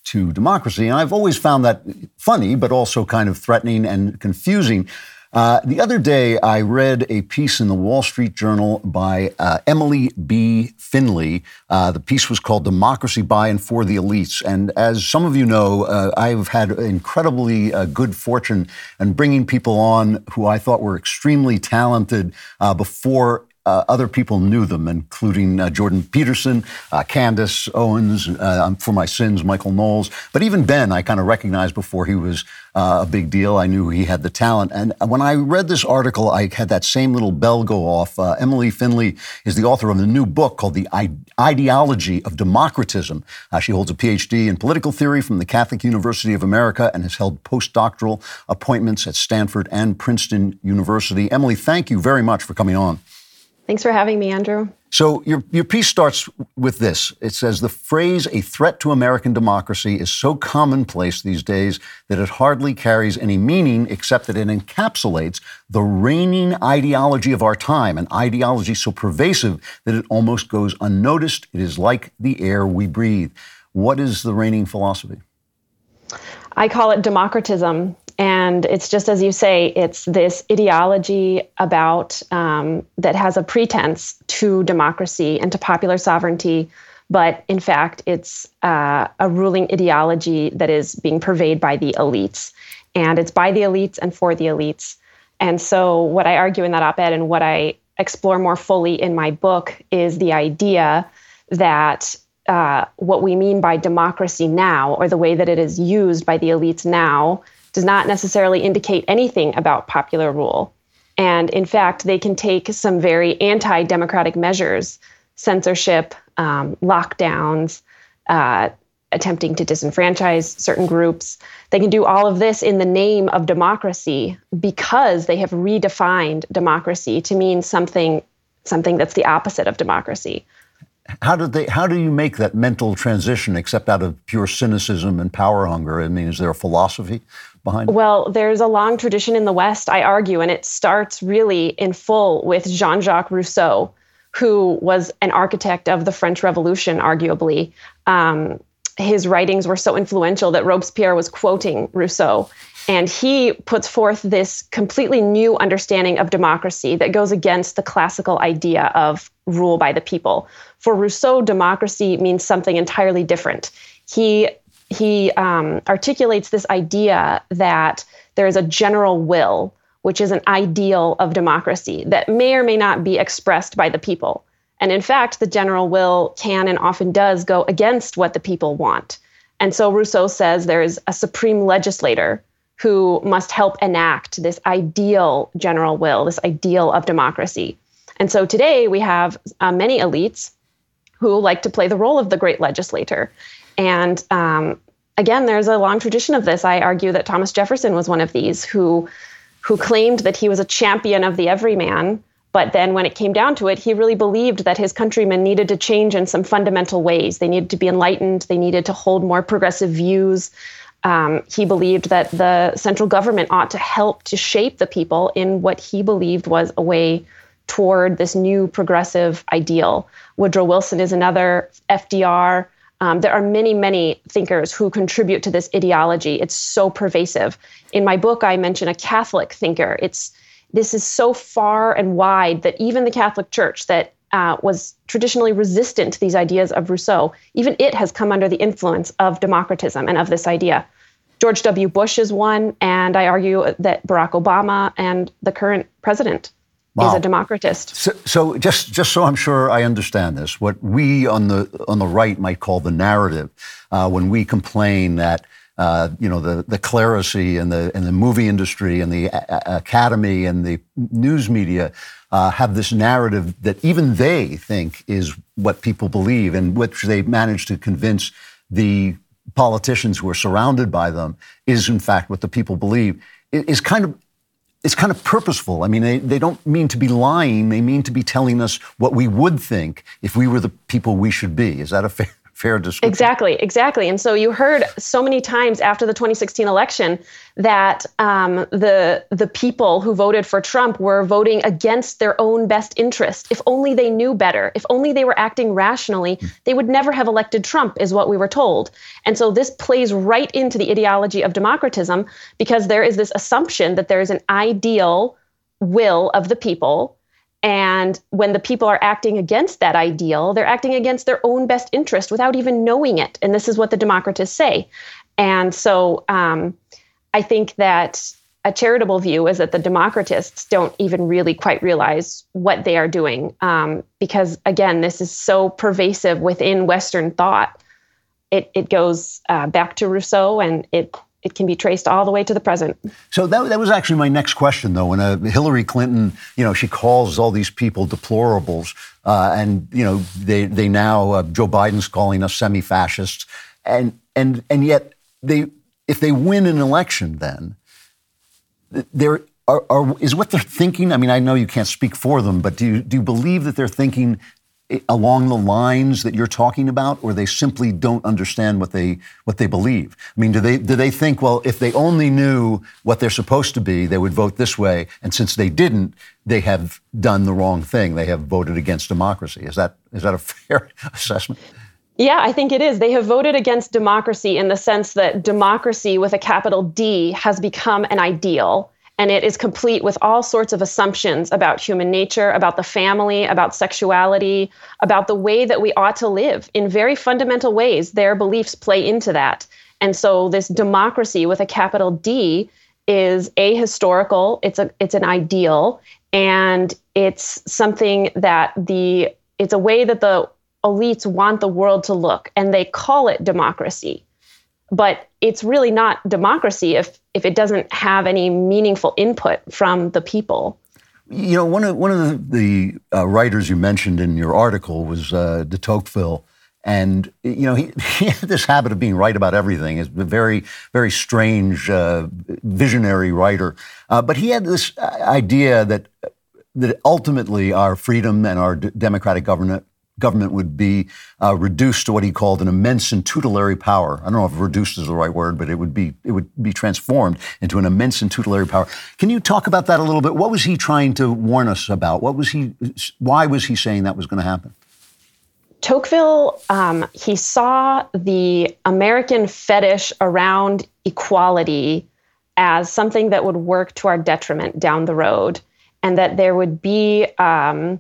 to democracy. And I've always found that funny, but also kind of threatening and confusing. Uh, the other day, I read a piece in the Wall Street Journal by uh, Emily B. Finley. Uh, the piece was called Democracy by and for the Elites. And as some of you know, uh, I've had incredibly uh, good fortune in bringing people on who I thought were extremely talented uh, before uh, other people knew them, including uh, Jordan Peterson, uh, Candace Owens, uh, for my sins, Michael Knowles. But even Ben, I kind of recognized before he was uh, a big deal. I knew he had the talent. And when I read this article, I had that same little bell go off. Uh, Emily Finley is the author of a new book called The Ideology of Democratism. she holds a PhD in political theory from the Catholic University of America and has held postdoctoral appointments at Stanford and Princeton University. Emily, thank you very much for coming on. Thanks for having me, Andrew. So your, your piece starts with this. It says the phrase a threat to American democracy is so commonplace these days that it hardly carries any meaning except that it encapsulates the reigning ideology of our time, an ideology so pervasive that it almost goes unnoticed. It is like the air we breathe. What is the reigning philosophy? I call it democratism. And it's just as you say, it's this ideology about um, that has a pretense to democracy and to popular sovereignty. But in fact, it's uh, a ruling ideology that is being purveyed by the elites. And it's by the elites and for the elites. And so, what I argue in that op ed and what I explore more fully in my book is the idea that uh, what we mean by democracy now, or the way that it is used by the elites now, does not necessarily indicate anything about popular rule. And in fact, they can take some very anti democratic measures, censorship, um, lockdowns, uh, attempting to disenfranchise certain groups. They can do all of this in the name of democracy because they have redefined democracy to mean something something that's the opposite of democracy. How do they? How do you make that mental transition, except out of pure cynicism and power hunger? I mean, is there a philosophy behind? Well, there's a long tradition in the West, I argue, and it starts really in full with Jean Jacques Rousseau, who was an architect of the French Revolution, arguably. Um, his writings were so influential that Robespierre was quoting Rousseau. And he puts forth this completely new understanding of democracy that goes against the classical idea of rule by the people. For Rousseau, democracy means something entirely different. He he um, articulates this idea that there is a general will, which is an ideal of democracy that may or may not be expressed by the people. And in fact, the general will can and often does go against what the people want. And so Rousseau says there is a supreme legislator who must help enact this ideal general will, this ideal of democracy. And so today we have uh, many elites who like to play the role of the great legislator. And um, again, there's a long tradition of this. I argue that Thomas Jefferson was one of these who who claimed that he was a champion of the everyman. But then when it came down to it, he really believed that his countrymen needed to change in some fundamental ways. They needed to be enlightened, they needed to hold more progressive views. Um, he believed that the central government ought to help to shape the people in what he believed was a way toward this new progressive ideal. Woodrow Wilson is another, FDR. Um, there are many, many thinkers who contribute to this ideology. It's so pervasive. In my book, I mention a Catholic thinker. It's this is so far and wide that even the Catholic Church, that uh, was traditionally resistant to these ideas of Rousseau, even it has come under the influence of democratism and of this idea. George W. Bush is one, and I argue that Barack Obama and the current president wow. is a democratist. So, so, just just so I'm sure I understand this, what we on the on the right might call the narrative, uh, when we complain that. Uh, you know the the clerisy and the and the movie industry and the a- academy and the news media uh, have this narrative that even they think is what people believe, and which they manage to convince the politicians who are surrounded by them is in fact what the people believe. Is kind of it's kind of purposeful. I mean, they, they don't mean to be lying. They mean to be telling us what we would think if we were the people we should be. Is that a fair, fair description? Exactly, exactly. And so you heard so many times after the 2016 election that um, the the people who voted for Trump were voting against their own best interest. If only they knew better. If only they were acting rationally, mm. they would never have elected Trump, is what we were told. And so this plays right into the ideology of democratism because there is this assumption that there is an ideal will of the people and when the people are acting against that ideal, they're acting against their own best interest without even knowing it. And this is what the democratists say. And so um, I think that a charitable view is that the democratists don't even really quite realize what they are doing. Um, because again, this is so pervasive within Western thought. It, it goes uh, back to Rousseau and it it can be traced all the way to the present. So that, that was actually my next question, though. When uh, Hillary Clinton, you know, she calls all these people deplorables, uh, and you know, they they now uh, Joe Biden's calling us semi-fascists, and and and yet they if they win an election, then there are, are, is what they're thinking? I mean, I know you can't speak for them, but do you, do you believe that they're thinking along the lines that you're talking about, or they simply don't understand what they what they believe? I mean, do they do they think, well, if they only knew what they're supposed to be, they would vote this way, and since they didn't, they have done the wrong thing. They have voted against democracy. Is that is that a [laughs] fair assessment? Yeah, I think it is. They have voted against democracy in the sense that democracy with a capital D has become an ideal and it is complete with all sorts of assumptions about human nature, about the family, about sexuality, about the way that we ought to live in very fundamental ways. Their beliefs play into that. And so this democracy with a capital D is ahistorical, it's a it's an ideal and it's something that the it's a way that the elites want the world to look and they call it democracy but it's really not democracy if if it doesn't have any meaningful input from the people. You know, one of one of the, the uh, writers you mentioned in your article was uh, de Tocqueville, and you know he, [laughs] he, had this habit of being right about everything. He's a very very strange uh, visionary writer, uh, but he had this uh, idea that that ultimately our freedom and our democratic government government would be uh, reduced to what he called an immense and tutelary power. I don't know if reduced is the right word, but it would be it would be transformed into an immense and tutelary power. Can you talk about that a little bit? What was he trying to warn us about? What was he? Why was he saying that was going to happen? Tocqueville, um, he saw the American fetish around equality as something that would work to our detriment down the road, and that there would be um,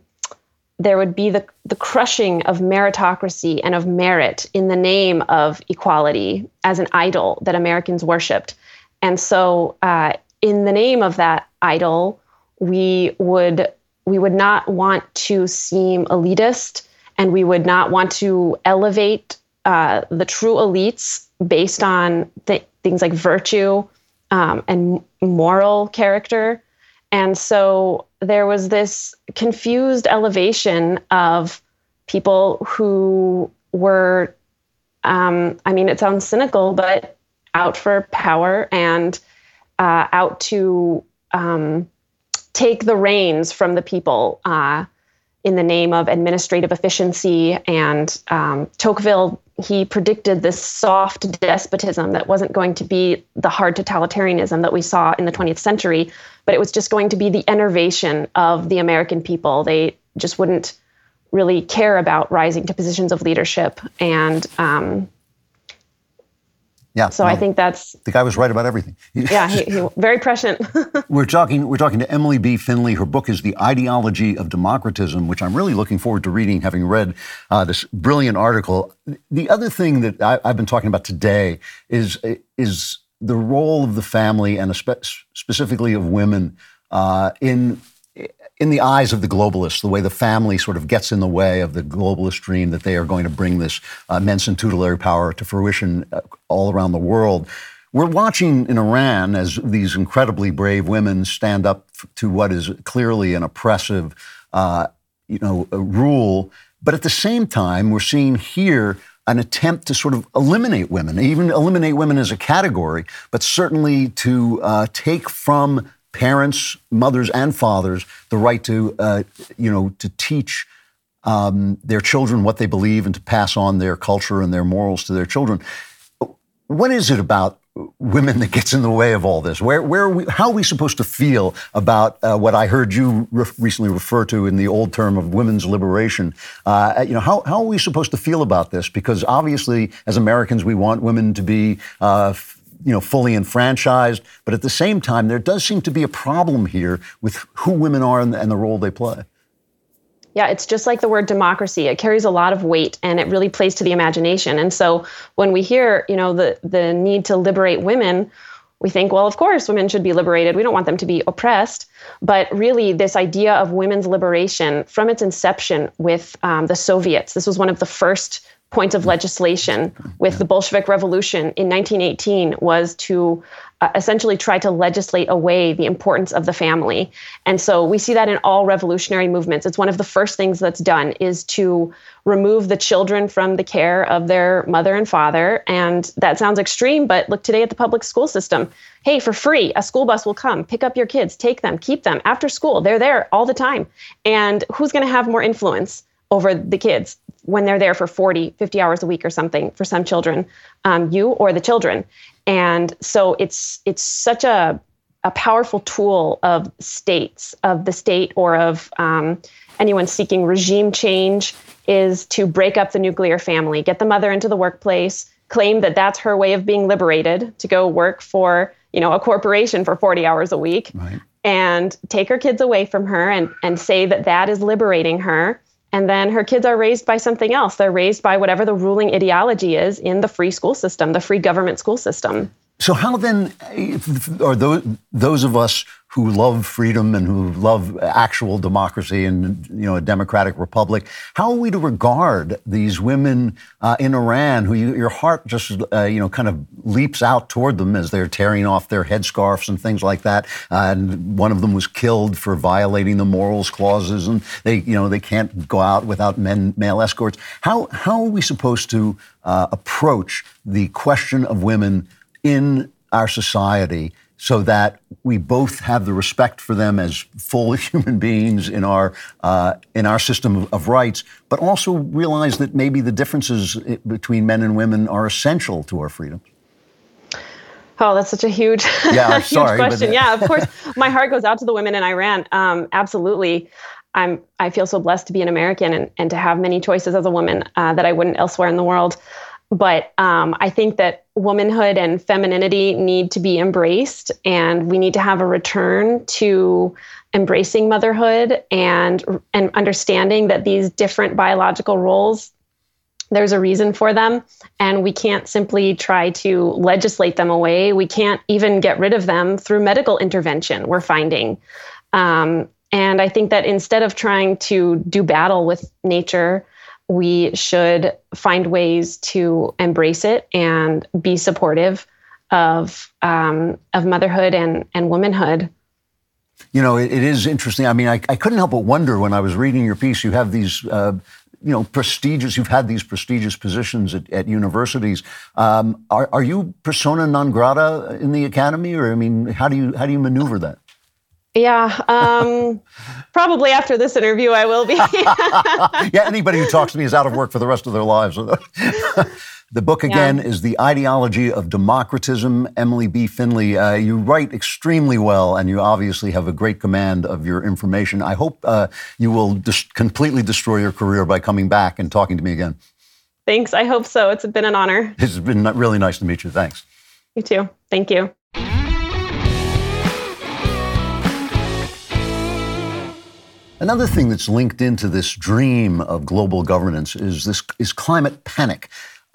there would be the, the crushing of meritocracy and of merit in the name of equality as an idol that Americans worshiped. And so, uh, in the name of that idol, we would we would not want to seem elitist, and we would not want to elevate uh, the true elites based on th- things like virtue um, and moral character. And so there was this confused elevation of people who were, um, I mean, it sounds cynical, but out for power and uh, out to um, take the reins from the people uh, in the name of administrative efficiency. And um, Tocqueville he predicted this soft despotism that wasn't going to be the hard totalitarianism that we saw in the 20th century, but it was just going to be the enervation of the American people. They just wouldn't really care about rising to positions of leadership. And um, yeah. So no, I think that's the guy was right about everything. [laughs] yeah, he, he, very prescient. [laughs] we're talking. We're talking to Emily B. Finley. Her book is "The Ideology of Democratism," which I'm really looking forward to reading, having read uh, this brilliant article. The other thing that I, have been talking about today is is the role of the family and specifically of women uh, in in the eyes of the globalists, the way the family sort of gets in the way of the globalist dream that they are going to bring this uh, immense and tutelary power to fruition uh, all around the world. We're watching in Iran as these incredibly brave women stand up to what is clearly an oppressive, uh, you know, rule. But at the same time, we're seeing here an attempt to sort of eliminate women, even eliminate women as a category, but certainly to uh, take from parents, mothers, and fathers the right to, uh, you know, to teach um, their children what they believe and to pass on their culture and their morals to their children. What is it about women that gets in the way of all this? Where, where are we, how are we supposed to feel about uh, what I heard you re- recently refer to in the old term of women's liberation? Uh, you know, how, how are we supposed to feel about this? Because obviously, as Americans, we want women to be uh, you know, fully enfranchised. But at the same time, there does seem to be a problem here with who women are and the, and the role they play. Yeah, it's just like the word democracy. It carries a lot of weight and it really plays to the imagination. And so when we hear, you know, the the need to liberate women, we think, well, of course, women should be liberated. We don't want them to be oppressed. But really, this idea of women's liberation from its inception with um, the Soviets, this was one of the first points of legislation with the Bolshevik Revolution in 1918 was to uh, essentially try to legislate away the importance of the family. And so we see that in all revolutionary movements. It's one of the first things that's done is to remove the children from the care of their mother and father. And that sounds extreme, but look today at the public school system. Hey, for free, a school bus will come, pick up your kids, take them, keep them after school. They're there all the time. And who's going to have more influence over the kids when they're there for 40, 50 hours a week or something for some children, um, you or the children? And so it's it's such a a powerful tool of states, of the state, or of um, anyone seeking regime change, is to break up the nuclear family, get the mother into the workplace, claim that that's her way of being liberated to go work for you know a corporation for 40 hours a week, right. and take her kids away from her, and and say that that is liberating her. And then her kids are raised by something else. They're raised by whatever the ruling ideology is in the free school system, the free government school system. So how then are those those of us who love freedom and who love actual democracy and you know a democratic republic, how are we to regard these women uh, in Iran who you, your heart just uh, you know kind of leaps out toward them as they're tearing off their headscarves and things like that, uh, and one of them was killed for violating the morals clauses, and they you know they can't go out without men male escorts. How how are we supposed to uh, approach the question of women? In our society so that we both have the respect for them as full [laughs] human beings in our uh, in our system of, of, rights, but also realize that maybe the differences between men and women are essential to our freedom. Oh, that's such a huge, yeah, [laughs] huge sorry, question. yeah, of course, [laughs] my heart goes out to the women in Iran. Um, absolutely. I'm I feel so blessed to be an American and, and to have many choices as a woman uh, that I wouldn't elsewhere in the world. But um, I think that womanhood and femininity need to be embraced, and we need to have a return to embracing motherhood and and understanding that these different biological roles there's a reason for them and we can't simply try to legislate them away. We can't even get rid of them through medical intervention we're finding. Um, and i think that instead of trying to do battle with nature we should find ways to embrace it and be supportive of um, of motherhood and and womanhood. You know, it, it is interesting. I mean, I, I, couldn't help but wonder when I was reading your piece. You have these. Uh, you know, prestigious. You've had these prestigious positions at, at universities. Um, are, are you persona non grata in the academy, or I mean, how do you how do you maneuver that? Yeah, um, [laughs] probably after this interview, I will be. [laughs] yeah, anybody who talks to me is out of work for the rest of their lives. [laughs] the book again yeah. is The Ideology of Democratism. Emily B. Finley, uh, you write extremely well, and you obviously have a great command of your information. I hope uh, you will dis- completely destroy your career by coming back and talking to me again. Thanks. I hope so. It's been an honor. It's been really nice to meet you. Thanks. You too. Thank you. Another thing that's linked into this dream of global governance is this is climate panic.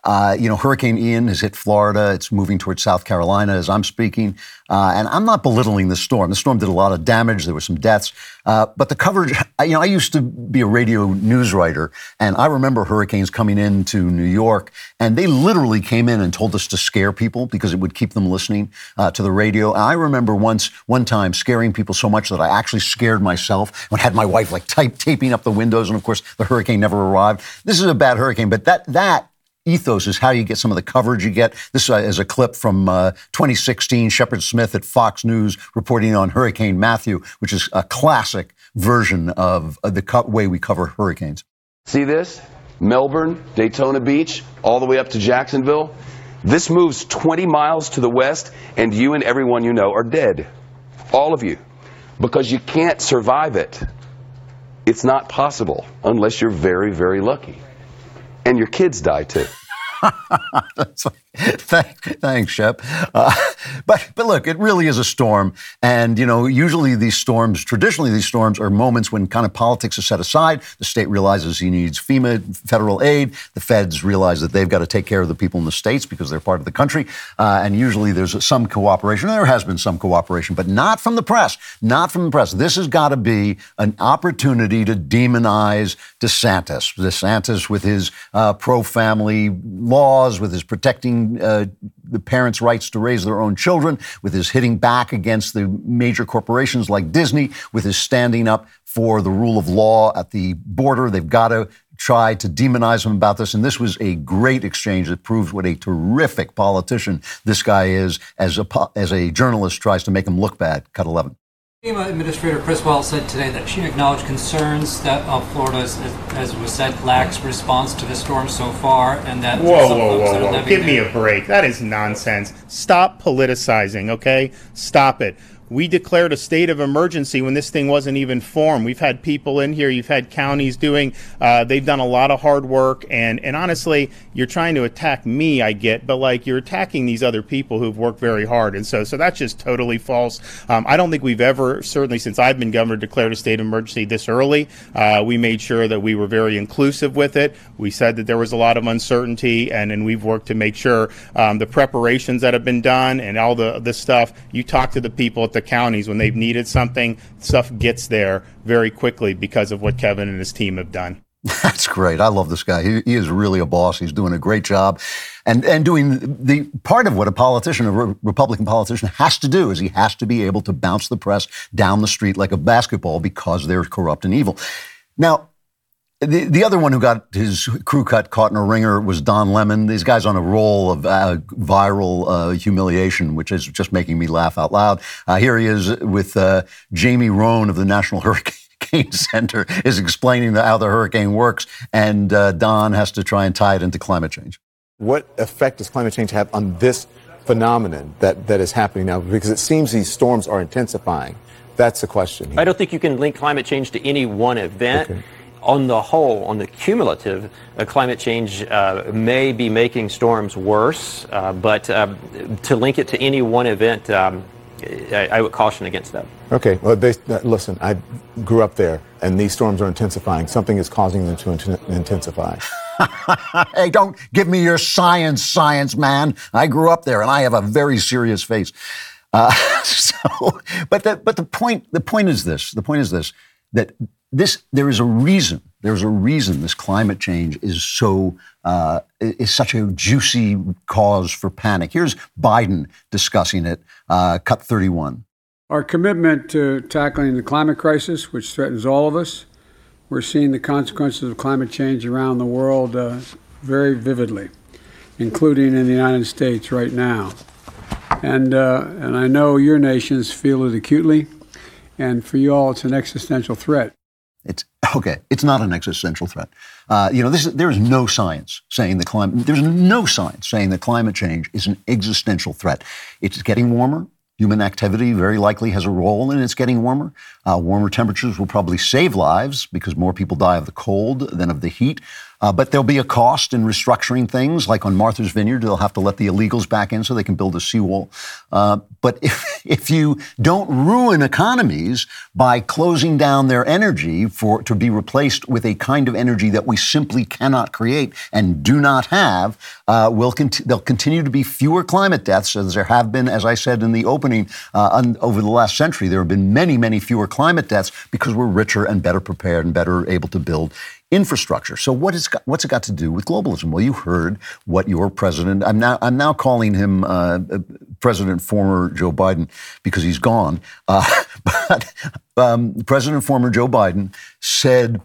Uh, you know, Hurricane Ian has hit Florida. It's moving towards South Carolina as I'm speaking. Uh, and I'm not belittling the storm. The storm did a lot of damage. There were some deaths. Uh, but the coverage, you know, I used to be a radio news writer, and I remember hurricanes coming into New York, and they literally came in and told us to scare people because it would keep them listening uh, to the radio. And I remember once, one time, scaring people so much that I actually scared myself and had my wife like type, taping up the windows. And of course, the hurricane never arrived. This is a bad hurricane, but that that ethos is how you get some of the coverage you get. This uh, is a clip from uh, 2016, Shepard Smith at Fox News reporting on Hurricane Matthew, which is a classic version of uh, the co- way we cover hurricanes. See this? Melbourne, Daytona Beach, all the way up to Jacksonville. This moves 20 miles to the west, and you and everyone you know are dead. All of you. Because you can't survive it. It's not possible unless you're very, very lucky and your kids die too. [laughs] [laughs] Thanks, Shep. Uh, but but look, it really is a storm, and you know, usually these storms, traditionally these storms are moments when kind of politics is set aside. The state realizes he needs FEMA federal aid. The feds realize that they've got to take care of the people in the states because they're part of the country, uh, and usually there's some cooperation. There has been some cooperation, but not from the press. Not from the press. This has got to be an opportunity to demonize DeSantis. DeSantis with his uh, pro-family laws, with his protecting uh, the parents' rights to raise their own children, with his hitting back against the major corporations like Disney, with his standing up for the rule of law at the border. They've got to try to demonize him about this. And this was a great exchange that proves what a terrific politician this guy is as a, as a journalist tries to make him look bad. Cut 11. FEMA Administrator Criswell said today that she acknowledged concerns that uh, Florida, as, as was said, lacks response to the storm so far, and that whoa, some whoa, folks whoa, are whoa! living Give me there- a break. That is nonsense. Stop politicizing, okay? Stop it. We declared a state of emergency when this thing wasn't even formed. We've had people in here. You've had counties doing. Uh, they've done a lot of hard work, and and honestly, you're trying to attack me. I get, but like you're attacking these other people who've worked very hard, and so so that's just totally false. Um, I don't think we've ever, certainly since I've been governor, declared a state of emergency this early. Uh, we made sure that we were very inclusive with it. We said that there was a lot of uncertainty, and and we've worked to make sure um, the preparations that have been done and all the the stuff. You talk to the people at the counties when they've needed something, stuff gets there very quickly because of what Kevin and his team have done. [laughs] That's great. I love this guy. He, he is really a boss. He's doing a great job, and and doing the part of what a politician, a re- Republican politician, has to do is he has to be able to bounce the press down the street like a basketball because they're corrupt and evil. Now. The, the other one who got his crew cut caught in a ringer was Don Lemon. These guys on a roll of uh, viral uh, humiliation, which is just making me laugh out loud. Uh, here he is with uh, Jamie Rhome of the National Hurricane. [laughs] Hurricane Center is explaining the, how the hurricane works, and uh, Don has to try and tie it into climate change. What effect does climate change have on this phenomenon that, that is happening now? Because it seems these storms are intensifying. That's the question. I don't think you can link climate change to any one event. Okay. On the whole, on the cumulative, uh, climate change uh, may be making storms worse, uh, but uh, to link it to any one event, um, I, I would caution against that. Okay, well, they, uh, listen, I grew up there, and these storms are intensifying. Something is causing them to int- intensify. [laughs] hey, don't give me your science, science man. I grew up there, and I have a very serious face. Uh, [laughs] so, but the, but the point the point is this. The point is this that this there is a reason. There's a reason this climate change is so uh, is such a juicy cause for panic. Here's Biden discussing it. Uh, cut 31. Our commitment to tackling the climate crisis, which threatens all of us, we're seeing the consequences of climate change around the world uh, very vividly, including in the United States right now. And, uh, and I know your nations feel it acutely, and for you all, it's an existential threat. Okay. It's not an existential threat. Uh, you know, this is, there is no science saying the climate. There's no science saying that climate change is an existential threat. It's getting warmer. Human activity very likely has a role in it's getting warmer. Uh, warmer temperatures will probably save lives because more people die of the cold than of the heat. Uh, but there'll be a cost in restructuring things, like on Martha's Vineyard, they'll have to let the illegals back in so they can build a seawall. Uh, but [laughs] if, if you don't ruin economies by closing down their energy for to be replaced with a kind of energy that we simply cannot create and do not have, uh, will cont- there'll continue to be fewer climate deaths as there have been, as I said in the opening, uh, un- over the last century. There have been many, many fewer climate deaths because we're richer and better prepared and better able to build infrastructure. So what is what's it got to do with globalism? Well, you heard what your president. I'm now I'm now calling him uh, President former Joe Biden because he's gone. Uh, [laughs] but um, President former Joe Biden said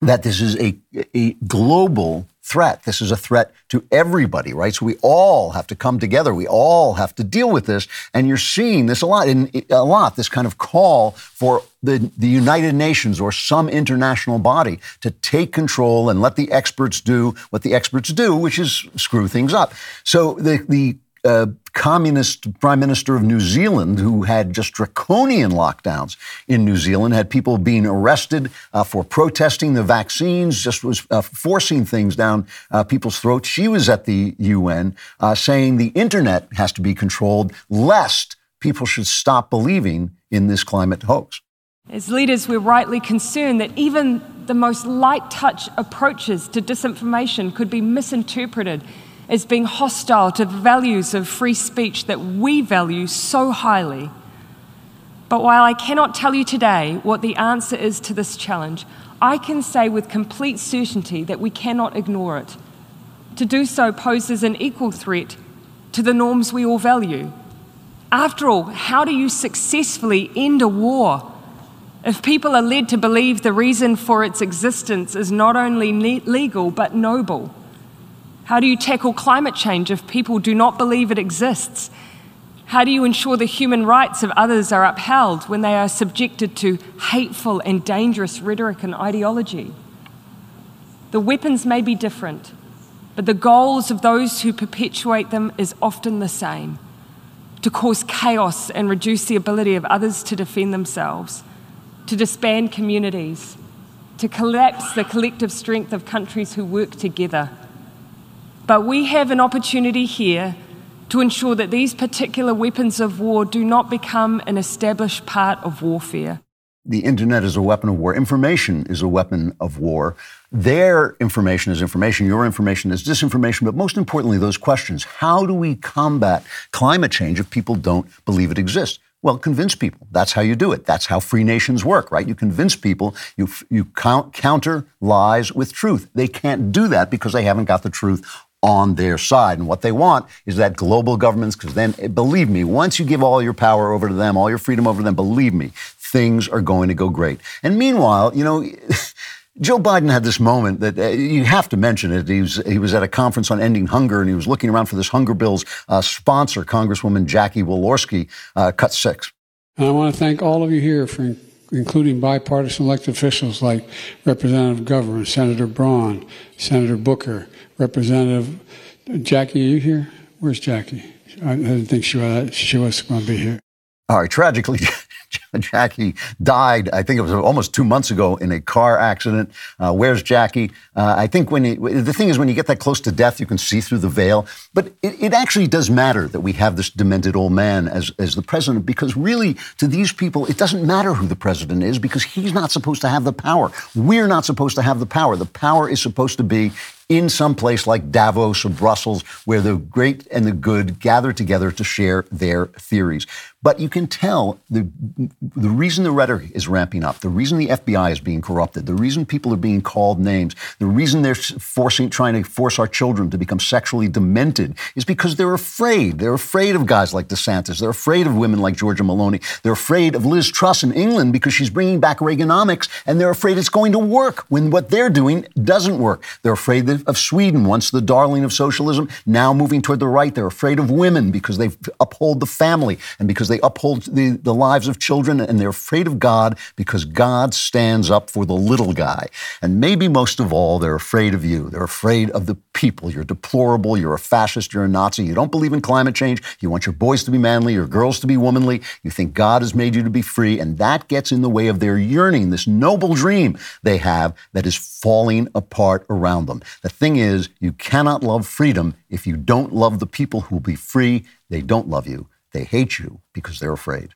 that this is a a global threat. This is a threat to everybody, right? So we all have to come together. We all have to deal with this. And you're seeing this a lot, in, a lot, this kind of call for the, the United Nations or some international body to take control and let the experts do what the experts do, which is screw things up. So the, the uh, communist prime minister of New Zealand, who had just draconian lockdowns in New Zealand, had people being arrested uh, for protesting the vaccines, just was uh, forcing things down uh, people's throats. She was at the UN uh, saying the internet has to be controlled, lest people should stop believing in this climate hoax. As leaders, we're rightly concerned that even the most light touch approaches to disinformation could be misinterpreted as being hostile to the values of free speech that we value so highly. But while I cannot tell you today what the answer is to this challenge, I can say with complete certainty that we cannot ignore it. To do so poses an equal threat to the norms we all value. After all, how do you successfully end a war if people are led to believe the reason for its existence is not only legal but noble? How do you tackle climate change if people do not believe it exists? How do you ensure the human rights of others are upheld when they are subjected to hateful and dangerous rhetoric and ideology? The weapons may be different, but the goals of those who perpetuate them is often the same to cause chaos and reduce the ability of others to defend themselves, to disband communities, to collapse the collective strength of countries who work together. But we have an opportunity here to ensure that these particular weapons of war do not become an established part of warfare. The internet is a weapon of war. Information is a weapon of war. Their information is information, your information is disinformation, but most importantly, those questions. How do we combat climate change if people don't believe it exists? Well, convince people. That's how you do it. That's how free nations work, right? You convince people, you, you count, counter lies with truth. They can't do that because they haven't got the truth on their side. And what they want is that global governments, because then, believe me, once you give all your power over to them, all your freedom over to them, believe me, things are going to go great. And meanwhile, you know, [laughs] Joe Biden had this moment that uh, you have to mention it. He was, he was at a conference on ending hunger and he was looking around for this hunger bill's uh, sponsor, Congresswoman Jackie Walorski, uh, cut six. I want to thank all of you here for including bipartisan elected officials like Representative McGovern, Senator Braun, Senator Booker, Representative Jackie. Are you here? Where's Jackie? I didn't think she was, she was going to be here. All right, tragically, [laughs] Jackie died, I think it was almost two months ago in a car accident. Uh, where's Jackie? Uh, I think when the thing is, when you get that close to death, you can see through the veil. But it, it, actually does matter that we have this demented old man as, as the president, because really, to these people, it doesn't matter who the president is because he's not supposed to have the power. We're not supposed to have the power. The power is supposed to be in some place like Davos or Brussels, where the great and the good gather together to share their theories. But you can tell the, the reason the rhetoric is ramping up, the reason the FBI is being corrupted, the reason people are being called names, the reason they're forcing, trying to force our children to become sexually demented is because they're afraid. They're afraid of guys like DeSantis. They're afraid of women like Giorgia Meloni. They're afraid of Liz Truss in England because she's bringing back Reaganomics, and they're afraid it's going to work when what they're doing doesn't work. They're afraid of Sweden, once the darling of socialism, now moving toward the right. They're afraid of women because they uphold the family and because they uphold the, the lives of children, and they're afraid of God because God stands up for the little guy. And maybe most of all, they're afraid of you. They're afraid of the people. You're deplorable. You're a fascist. You're a Nazi. You don't believe in climate change. You want your boys to be manly, your girls to be womanly. You think God has made you to be free, and that gets in the way of their yearning, this noble dream they have that is falling apart around them. The thing is, you cannot love freedom if you don't love the people who will be free. They don't love you. They hate you because they're afraid.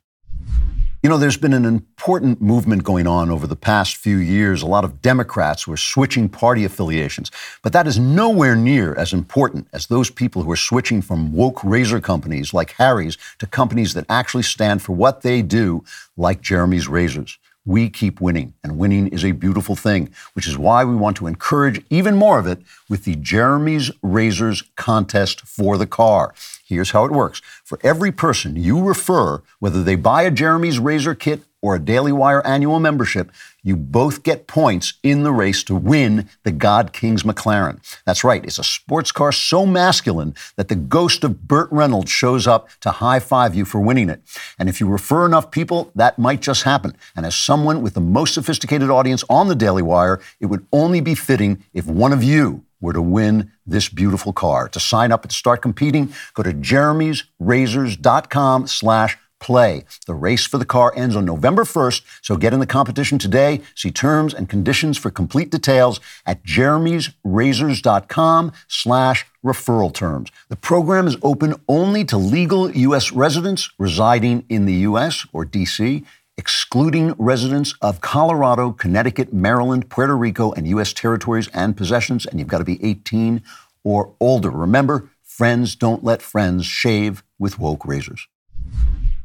You know, there's been an important movement going on over the past few years. A lot of Democrats were switching party affiliations. But that is nowhere near as important as those people who are switching from woke razor companies like Harry's to companies that actually stand for what they do, like Jeremy's Razors we keep winning. And winning is a beautiful thing, which is why we want to encourage even more of it with the Jeremy's Razors contest for the car. Here's how it works. For every person you refer, whether they buy a Jeremy's Razor kit or a Daily Wire annual membership, you both get points in the race to win the God King's McLaren. That's right, it's a sports car so masculine that the ghost of Burt Reynolds shows up to high five you for winning it. And if you refer enough people, that might just happen. And as someone with the most sophisticated audience on the Daily Wire, it would only be fitting if one of you were to win this beautiful car. To sign up and start competing, go to jeremy'srazors.com slash play. The race for the car ends on November 1st, so get in the competition today. See terms and conditions for complete details at jeremy'srazors.com slash referral terms. The program is open only to legal U.S. residents residing in the U.S. or D.C., excluding residents of Colorado, Connecticut, Maryland, Puerto Rico, and U.S. territories and possessions, and you've got to be 18 or older. Remember, friends don't let friends shave with woke razors.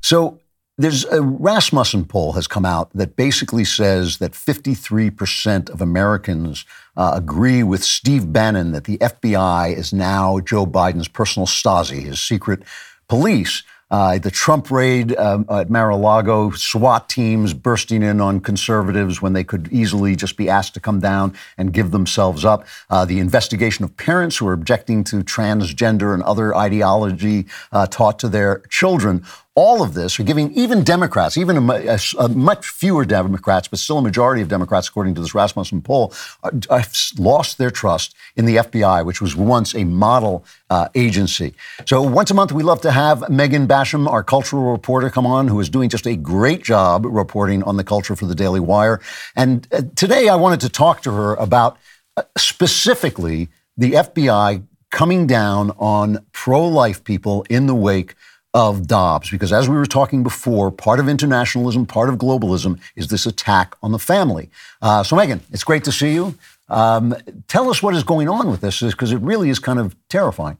So there's a Rasmussen poll has come out that basically says that 53% of Americans uh, agree with Steve Bannon that the FBI is now Joe Biden's personal Stasi, his secret police. Uh, the Trump raid um, at Mar-a-Lago, SWAT teams bursting in on conservatives when they could easily just be asked to come down and give themselves up. Uh, the investigation of parents who are objecting to transgender and other ideology uh, taught to their children all of this are giving even Democrats, even a, a, a, much fewer Democrats, but still a majority of Democrats, according to this Rasmussen poll, have lost their trust in the FBI, which was once a model uh, agency. So once a month, we love to have Megan Basham, our cultural reporter, come on, who is doing just a great job reporting on the culture for the Daily Wire. And uh, today, I wanted to talk to her about uh, specifically the FBI coming down on pro-life people in the wake of Dobbs, because as we were talking before, part of internationalism, part of globalism is this attack on the family. Uh, so, Megan, it's great to see you. Um, tell us what is going on with this, because it really is kind of terrifying.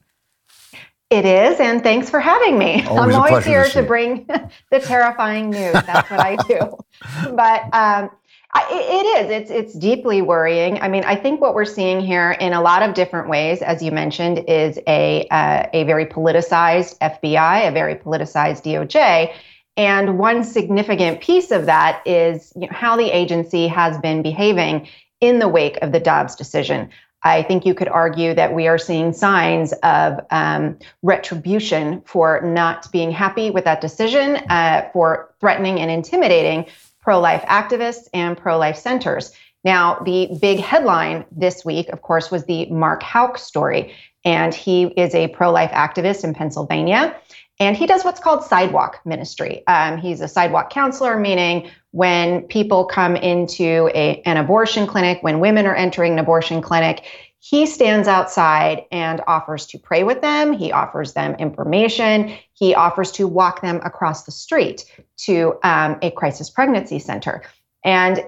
It is, and thanks for having me. Always I'm always here to, to bring [laughs] the terrifying news. That's what I do. [laughs] But um, it is. It's it's deeply worrying. I mean, I think what we're seeing here in a lot of different ways, as you mentioned, is a uh, a very politicized FBI, a very politicized DOJ, and one significant piece of that is you know, how the agency has been behaving in the wake of the Dobbs decision. I think you could argue that we are seeing signs of um, retribution for not being happy with that decision, uh, for threatening and intimidating pro life activists and pro life centers. Now, the big headline this week, of course, was the Mark Houck story. And he is a pro life activist in Pennsylvania. And he does what's called sidewalk ministry. Um, he's a sidewalk counselor, meaning when people come into a, an abortion clinic, when women are entering an abortion clinic, he stands outside and offers to pray with them. He offers them information. He offers to walk them across the street to um, a crisis pregnancy center. And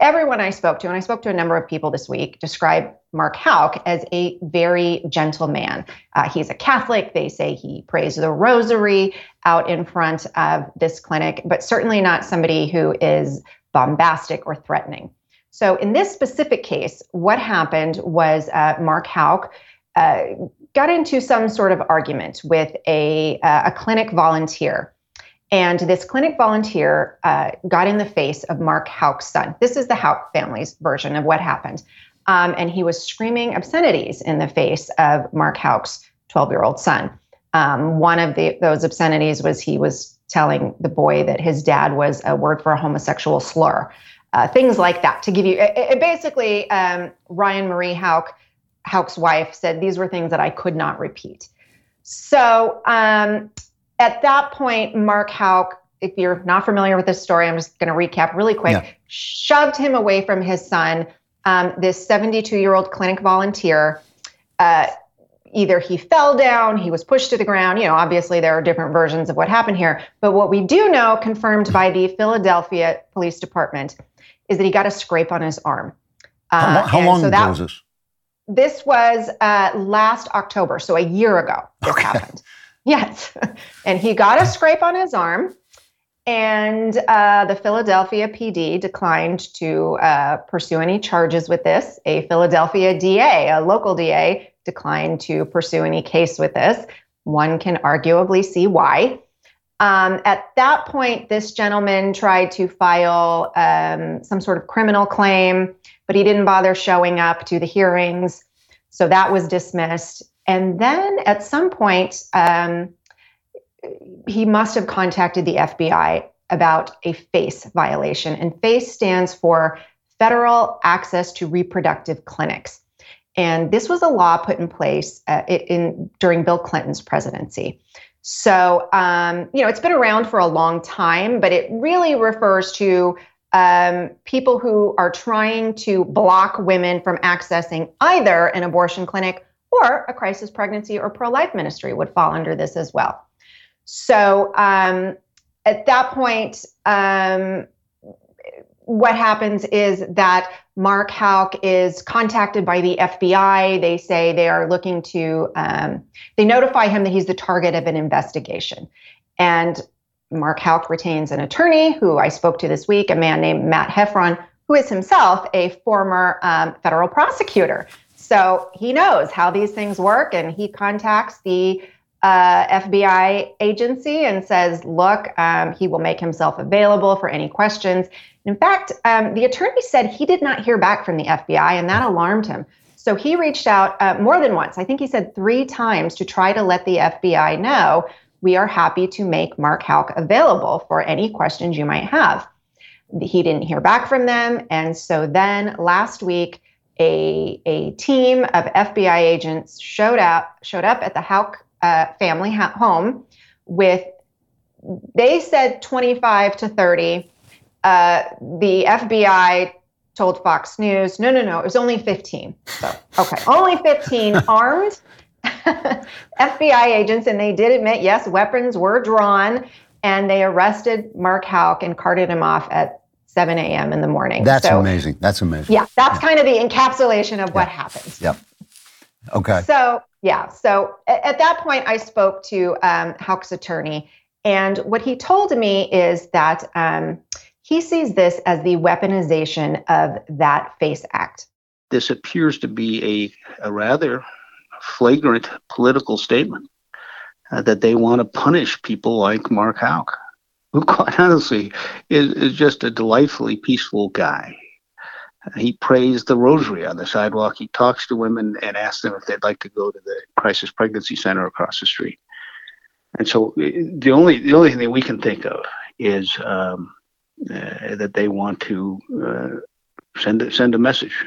everyone I spoke to, and I spoke to a number of people this week, describe Mark Houck as a very gentle man. Uh, he's a Catholic. They say he prays the rosary out in front of this clinic, but certainly not somebody who is bombastic or threatening. So, in this specific case, what happened was uh, Mark Houck uh, got into some sort of argument with a, uh, a clinic volunteer. And this clinic volunteer uh, got in the face of Mark Houck's son. This is the Houck family's version of what happened. Um, and he was screaming obscenities in the face of Mark Houck's 12 year old son. Um, one of the, those obscenities was he was telling the boy that his dad was a word for a homosexual slur uh, things like that to give you it, it basically um, ryan marie houck houck's wife said these were things that i could not repeat so um, at that point mark houck if you're not familiar with this story i'm just going to recap really quick yeah. shoved him away from his son um, this 72 year old clinic volunteer uh, either he fell down, he was pushed to the ground. You know, obviously there are different versions of what happened here. But what we do know, confirmed by the Philadelphia Police Department, is that he got a scrape on his arm. Uh, how, how long so ago was this? This was uh, last October, so a year ago. This okay. happened. [laughs] Yes, [laughs] and he got a scrape on his arm, and uh, the Philadelphia PD declined to uh, pursue any charges with this. A Philadelphia DA, a local DA, declined to pursue any case with this. One can arguably see why. Um, at that point, this gentleman tried to file um, some sort of criminal claim, but he didn't bother showing up to the hearings. So that was dismissed. And then at some point, um, he must have contacted the FBI about a FACE violation. And FACE stands for Federal Access to Reproductive Clinics. And this was a law put in place uh, in, during Bill Clinton's presidency. So, um, you know, it's been around for a long time, but it really refers to um, people who are trying to block women from accessing either an abortion clinic or a crisis pregnancy or pro life ministry would fall under this as well. So, um, at that point, um, what happens is that Mark Houck is contacted by the FBI. They say they are looking to, um, they notify him that he's the target of an investigation. And Mark Houck retains an attorney who I spoke to this week, a man named Matt Heffron, who is himself a former um, federal prosecutor. So he knows how these things work, and he contacts the uh, FBI agency and says, look, um, he will make himself available for any questions. In fact, um, the attorney said he did not hear back from the FBI, and that alarmed him. So he reached out uh, more than once. I think he said three times to try to let the FBI know we are happy to make Mark Houck available for any questions you might have. He didn't hear back from them. And so then last week, a, a team of FBI agents showed up showed up at the Houck uh, family ha- home with they said 25 to 30 uh, the fbi told fox news no no no it was only 15 so okay only 15 [laughs] armed [laughs] fbi agents and they did admit yes weapons were drawn and they arrested mark houck and carted him off at 7 a.m in the morning That's so, amazing. That's amazing. yeah that's kind of the encapsulation of what happened Yep. Okay. so yeah, so at, at that point, I spoke to um, Houck's attorney, and what he told me is that um, he sees this as the weaponization of that FACE Act. This appears to be a, a rather flagrant political statement uh, that they want to punish people like Mark Houck, who, [laughs] quite honestly, is, is just a delightfully peaceful guy. He prays the rosary on the sidewalk. He talks to women and asks them if they'd like to go to the crisis pregnancy center across the street. And so the only the only thing that we can think of is um, uh, that they want to uh, send a, send a message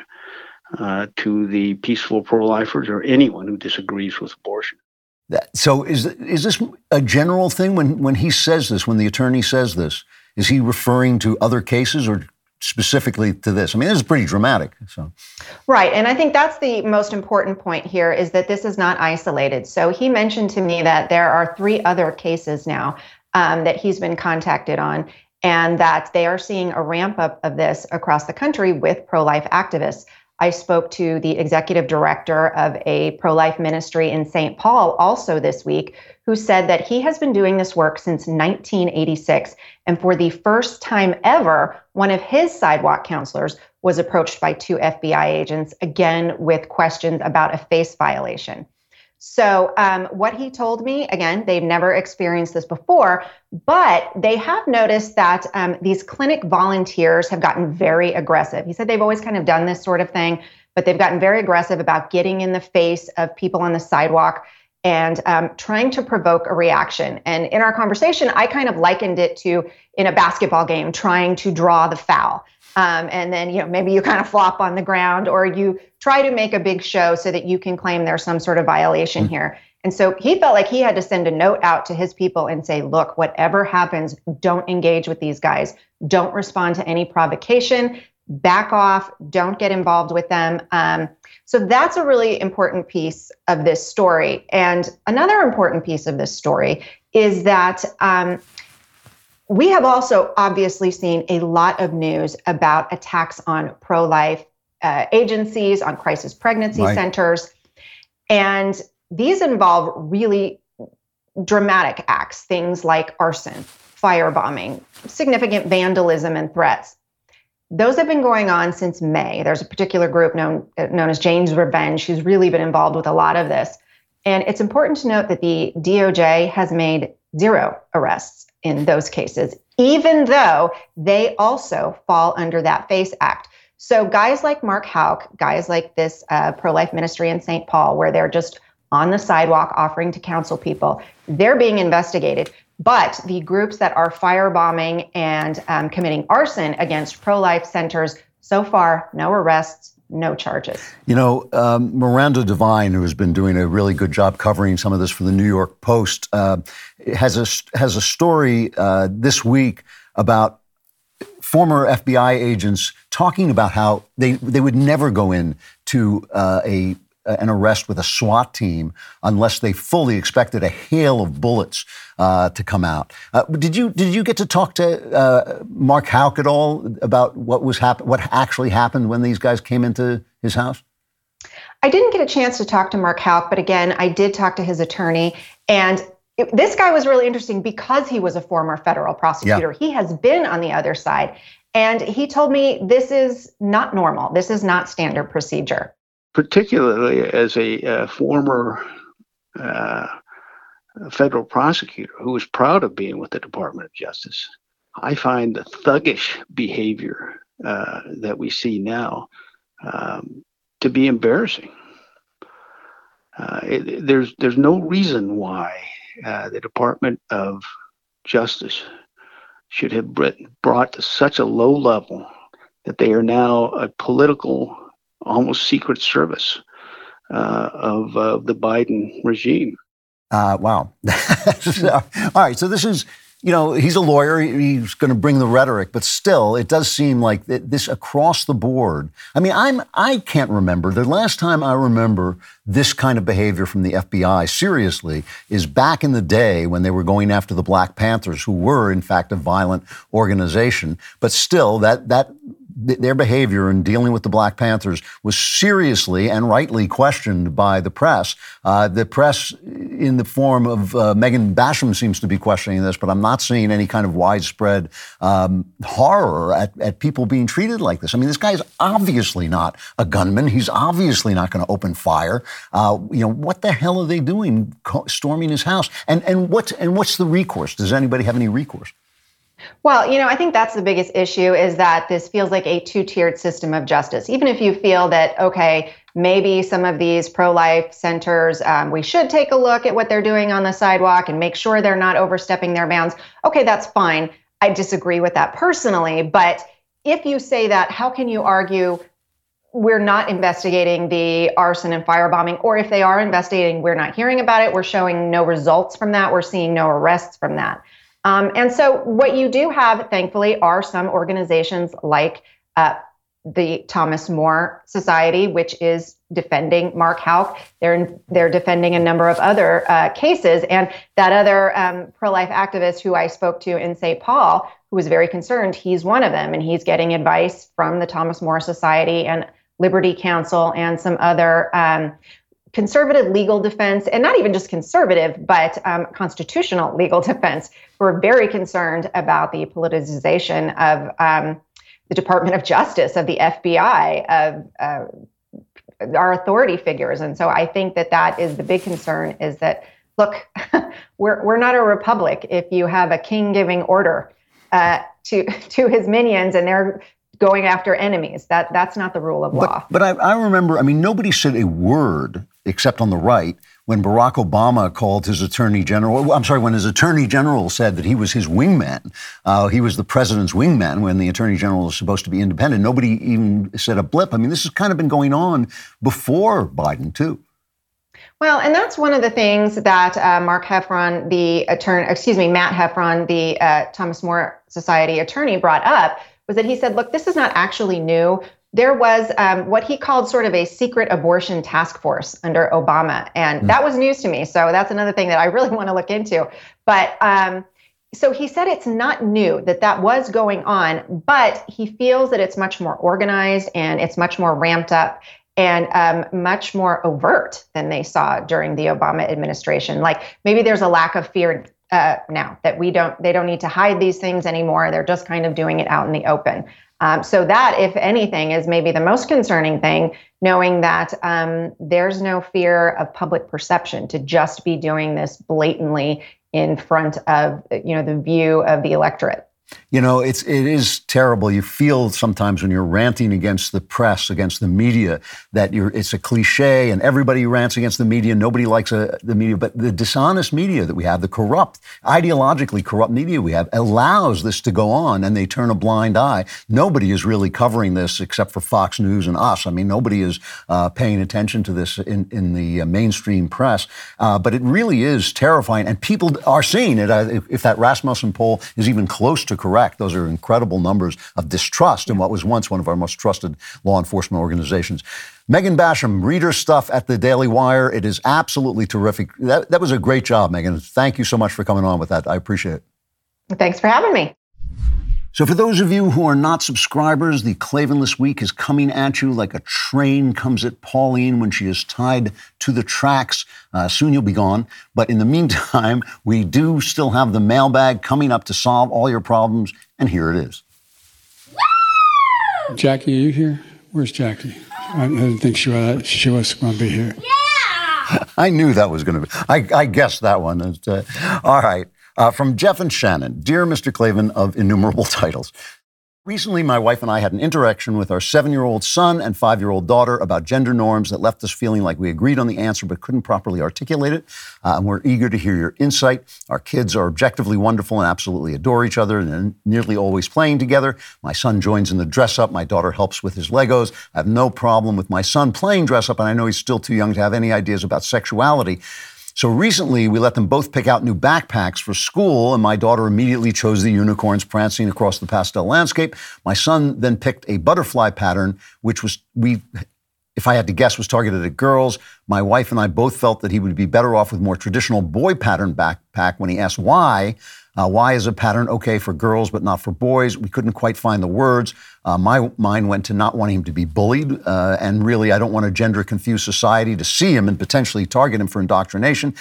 uh, to the peaceful pro-lifers or anyone who disagrees with abortion. That- So is is this a general thing when when he says this? When the attorney says this, is he referring to other cases or specifically to this? I mean, this is pretty dramatic. So Right. And I think that's the most important point here is that this is not isolated. So he mentioned to me that there are three other cases now um, that he's been contacted on, and that they are seeing a ramp up of this across the country with pro life activists. I spoke to the executive director of a pro life ministry in St. Paul also this week, who said that he has been doing this work since 1986. And for the first time ever, one of his sidewalk counselors was approached by two FBI agents, again with questions about a face violation. So, um, what he told me, again, they've never experienced this before, but they have noticed that um, these clinic volunteers have gotten very aggressive. He said they've always kind of done this sort of thing, but they've gotten very aggressive about getting in the face of people on the sidewalk and um, trying to provoke a reaction. And in our conversation, I kind of likened it to in a basketball game, trying to draw the foul. Um, and then, you know, maybe you kind of flop on the ground or you try to make a big show so that you can claim there's some sort of violation here. And so he felt like he had to send a note out to his people and say, look, whatever happens, don't engage with these guys. Don't respond to any provocation. Back off. Don't get involved with them. Um, so that's a really important piece of this story. And another important piece of this story is that um, we have also obviously seen a lot of news about attacks on pro life uh, agencies, on crisis pregnancy Right. centers. And these involve really dramatic acts, things like arson, firebombing, significant vandalism, and threats. Those have been going on since May. There's a particular group known, known as Jane's Revenge who's really been involved with a lot of this. And it's important to note that the DOJ has made zero arrests in those cases, even though they also fall under that FACE Act. So, guys like Mark Houck, guys like this uh, pro life ministry in St. Paul, where they're just on the sidewalk offering to counsel people, they're being investigated. But the groups that are firebombing and um, committing arson against pro life centers, so far, no arrests, no charges. You know, um, Miranda Devine, who has been doing a really good job covering some of this for the New York Post, uh, has a has a story uh, this week about former FBI agents talking about how they they would never go in to uh, a an arrest with a SWAT team unless they fully expected a hail of bullets uh, to come out. Uh, did you did you get to talk to uh, Mark Houck at all about what was happen what actually happened when these guys came into his house? I didn't get a chance to talk to Mark Houck, but again, I did talk to his attorney. And it, this guy was really interesting because he was a former federal prosecutor. Yeah. He has been on the other side. And he told me this is not normal. This is not standard procedure. Particularly as a uh, former uh, federal prosecutor who was proud of being with the Department of Justice, I find the thuggish behavior uh, that we see now um, to be embarrassing. Uh, it, there's there's no reason why uh, the Department of Justice should have brought to such a low level that they are now a political, almost secret service uh, of uh, the Biden regime. Uh, wow. [laughs] all right. So this is you know, he's a lawyer. He's going to bring the rhetoric, but still, it does seem like this across the board. I mean, I'm I can't remember the last time I remember this kind of behavior from the FBI. Seriously, is back in the day when they were going after the Black Panthers, who were in fact a violent organization. But still, that that their behavior in dealing with the Black Panthers was seriously and rightly questioned by the press. Uh, the press, in the form of uh, Megan Basham, seems to be questioning this, but I'm not seeing any kind of widespread um, horror at, at people being treated like this. I mean, this guy is obviously not a gunman. He's obviously not going to open fire. Uh, you know, what the hell are they doing, storming his house? And and what's and what's the recourse? Does anybody have any recourse? Well, you know, I think that's the biggest issue is that this feels like a two tiered system of justice. Even if you feel that, okay, maybe some of these pro life centers, um, we should take a look at what they're doing on the sidewalk and make sure they're not overstepping their bounds. Okay, that's fine. I disagree with that personally. But if you say that, how can you argue we're not investigating the arson and firebombing? Or if they are investigating, we're not hearing about it. We're showing no results from that. We're seeing no arrests from that. Um, and so, what you do have, thankfully, are some organizations like uh, the Thomas More Society, which is defending Mark Houck. They're they're defending a number of other uh, cases, and that other um, pro-life activist who I spoke to in St. Paul, who was very concerned, he's one of them, and he's getting advice from the Thomas More Society and Liberty Counsel and some other um, conservative legal defense, and not even just conservative, but um, constitutional legal [laughs] defense, who are very concerned about the politicization of um, the Department of Justice, of the FBI, of uh, our authority figures. And so I think that that is the big concern is that, look, [laughs] we're, we're not a republic if you have a king giving order uh, to, [laughs] to his minions and they're going after enemies. That that's not the rule of law. But, but I, I, remember, I mean, nobody said a word except on the right when Barack Obama called his attorney general. I'm sorry, when his attorney general said that he was his wingman. Uh, he was the president's wingman when the attorney general is supposed to be independent. Nobody even said a blip. I mean, this has kind of been going on before Biden too. Well, and that's one of the things that uh, Mark Heffron, the attorney, excuse me, Matt Heffron, the uh, Thomas More Society attorney, brought up was that he said, look, this is not actually new. There was um, what he called sort of a secret abortion task force under Obama. And mm. that was news to me. So that's another thing that I really [laughs] want to look into. But um, so he said it's not new that that was going on, but he feels that it's much more organized and it's much more ramped up and um, much more overt than they saw during the Obama administration. Like maybe there's a lack of fear uh, now that we don't they don't need to hide these things anymore they're just kind of doing it out in the open um, so that if anything is maybe the most concerning thing knowing that um, there's no fear of public perception to just be doing this blatantly in front of you know the view of the electorate you know, it's it is terrible. You feel sometimes when you're ranting against the press, against the media, that you're it's a cliche, and everybody rants against the media. Nobody likes a, uh, the media, but the dishonest media that we have, the corrupt, ideologically corrupt media we have, allows this to go on, and they turn a blind eye. Nobody is really covering this except for Fox News and us. I mean, nobody is uh, paying attention to this in in the uh, mainstream press. Uh, but it really is terrifying, and people are seeing it. Uh, if, if that Rasmussen poll is even close to correct. Those are incredible numbers of distrust in what was once one of our most trusted law enforcement organizations. Megan Basham, reader stuff at the Daily Wire. It is absolutely terrific. That, that was a great job, Megan. Thank you so much for coming on with that. I appreciate it. Thanks for having me. So, for those of you who are not subscribers, the Klavanless Week is coming at you like a train comes at Pauline when she is tied to the tracks. Uh, soon you'll be gone. But in the [laughs] meantime, we do still have the mailbag coming up to solve all your problems, and here it is. Jackie, are you here? Where's Jackie? I didn't think she was, she was going to be here. Yeah! [laughs] I knew that was going to be. I, I guessed that one. Uh, all right. Uh, from Jeff and Shannon Dear Mr. Klavan of innumerable [laughs] titles. Recently, my wife and I had an interaction with our seven year old son and five year old daughter about gender norms that left us feeling like we agreed on the answer but couldn't properly articulate it. Uh, and we're eager to hear your insight. Our kids are objectively wonderful and absolutely adore each other and they're nearly always playing together. My son joins in the dress up. My daughter helps with his Legos. I have no problem with my son playing dress up, and I know he's still too young to have any ideas about sexuality. So recently, we let them both pick out new backpacks for school, and my daughter immediately chose the unicorns prancing across the pastel landscape. My son then picked a butterfly pattern, which was we. If I had to guess, was targeted at girls. My wife and I both felt that he would be better off with more traditional boy pattern backpack. When he asked why, uh, why is a pattern okay for girls but not for boys? We couldn't quite find the words. Uh, my mind went to not wanting him to be bullied, uh, and really, I don't want a gender confused society to see him and potentially target him for indoctrination.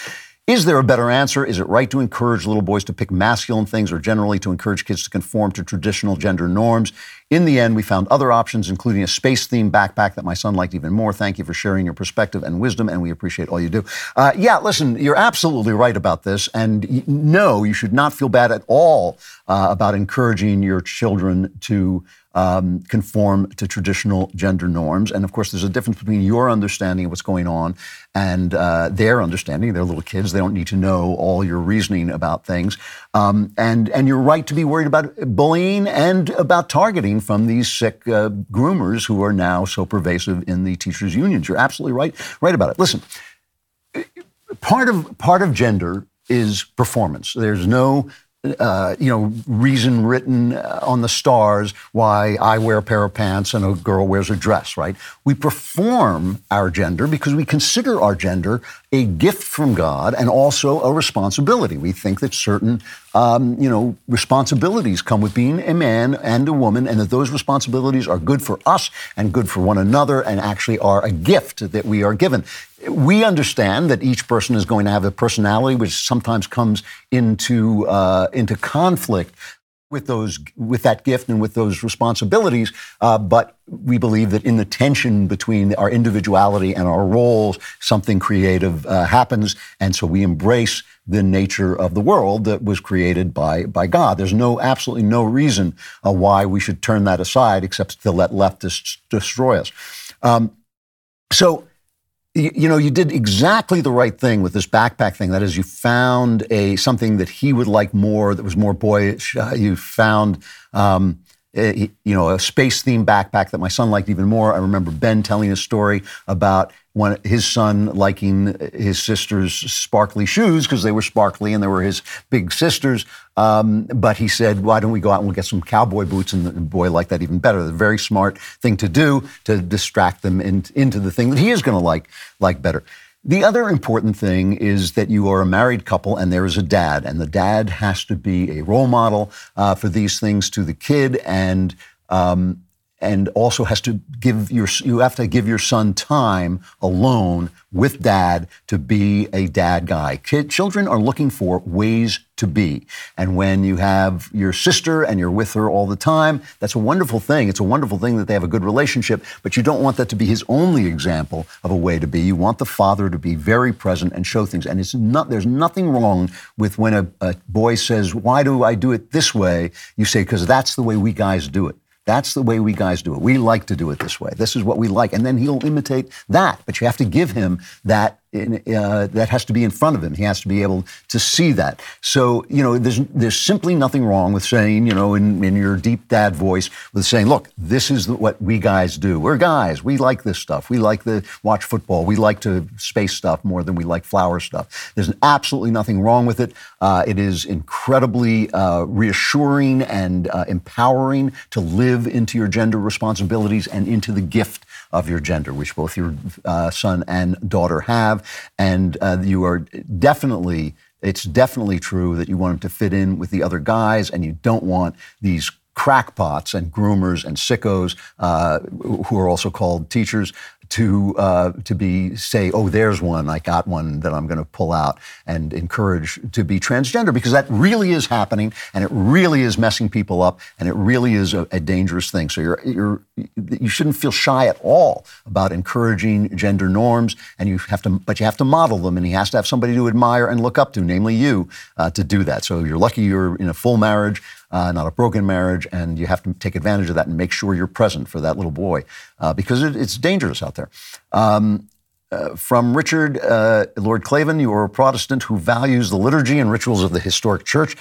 Is there a better answer? Is it right to encourage little boys to pick masculine things or generally to encourage kids to conform to traditional gender norms? In the end, we found other options, including a space themed backpack that my son liked even more. Thank you for sharing your perspective and wisdom, and we appreciate all you do. Uh, yeah, listen, you're absolutely right about this. And no, you should not feel bad at all uh, about encouraging your children to um, conform to traditional gender norms. And of course, there's a difference between your understanding of what's going on and uh, their understanding. They're little kids; they don't need to know all your reasoning about things. Um, and and you're right to be worried about bullying and about targeting from these sick uh, groomers who are now so pervasive in the teachers' unions. You're absolutely right right about it. Listen, part of part of gender is performance. There's no uh, you know, reason written uh, on the stars why I wear a pair of pants and a girl wears a dress, right? We perform our gender because we consider our gender a gift from God and also a responsibility. We think that certain, um, you know, responsibilities come with being a man and a woman, and that those responsibilities are good for us and good for one another, and actually are a gift that we are given we understand that each person is going to have a personality which sometimes comes into uh, into conflict with those with that gift and with those responsibilities. Uh, but we believe that in the tension between our individuality and our roles something creative uh, happens. And so we embrace the nature of the world that was created by by God. There's no absolutely no reason uh, why we should turn that aside except to let leftists destroy us. Um, so you, know, you did exactly the right thing with this backpack thing. That is, you found a something that he would like more, that was more boyish. Uh, you found um, a, you know, a space themed backpack that my son liked even more. I remember Ben telling a story about when his son liking his sister's sparkly shoes because they were sparkly and they were his big sisters. Um, but he said, "Why don't we go out and we'll get some cowboy boots?" And the boy liked that even better. The very smart thing to do to distract them in, into the thing that he is going to like like better. The other important thing is that you are a married couple and there is a dad, and the dad has to be a role model uh, for these things to the kid, and um, and also has to give your you have to give your son time alone with dad to be a dad guy. Kid, children are looking for ways to be. And when you have your sister and you're with her all the time, that's a wonderful thing. It's a wonderful thing that they have a good relationship, but you don't want that to be his only example of a way to be. You want the father to be very present and show things. And it's not there's nothing wrong with when a, a boy says, "Why do I do it this way?" You say, "Because that's the way we guys do it." That's the way we guys do it. We like to do it this way. This is what we like. And then he'll imitate that. But you have to give him that in, uh, that has to be in front of him. He has to be able to see that. So, you know, there's, there's simply nothing wrong with saying, you know, in, in your deep dad voice, with saying, look, this is what we guys do. We're guys. We like this stuff. We like to watch football. We like to space stuff more than we like flower stuff. There's absolutely nothing wrong with it. Uh, it is incredibly uh, reassuring and uh, empowering to live into your gender responsibilities and into the gift of your gender, which both your uh, son and daughter have. And uh, you are definitely, it's definitely true that you want him to fit in with the other guys and you don't want these crackpots and groomers and sickos uh, who are also called teachers to uh, to be say, oh, there's one, I got one that I'm going to pull out and encourage to be transgender because that really is happening and it really is messing people up and it really is a, a dangerous thing. So you're you're you shouldn't feel shy at all about encouraging gender norms and you have to, but you have to model them and he has to have somebody to admire and look up to, namely you, uh, to do that. So you're lucky you're in a full marriage uh, not a broken marriage, and you have to take advantage of that and make sure you're present for that little boy uh, because it, it's dangerous out there. Um, uh, from Richard uh, Lord Klavan, you are a Protestant who values the liturgy and rituals of the historic church.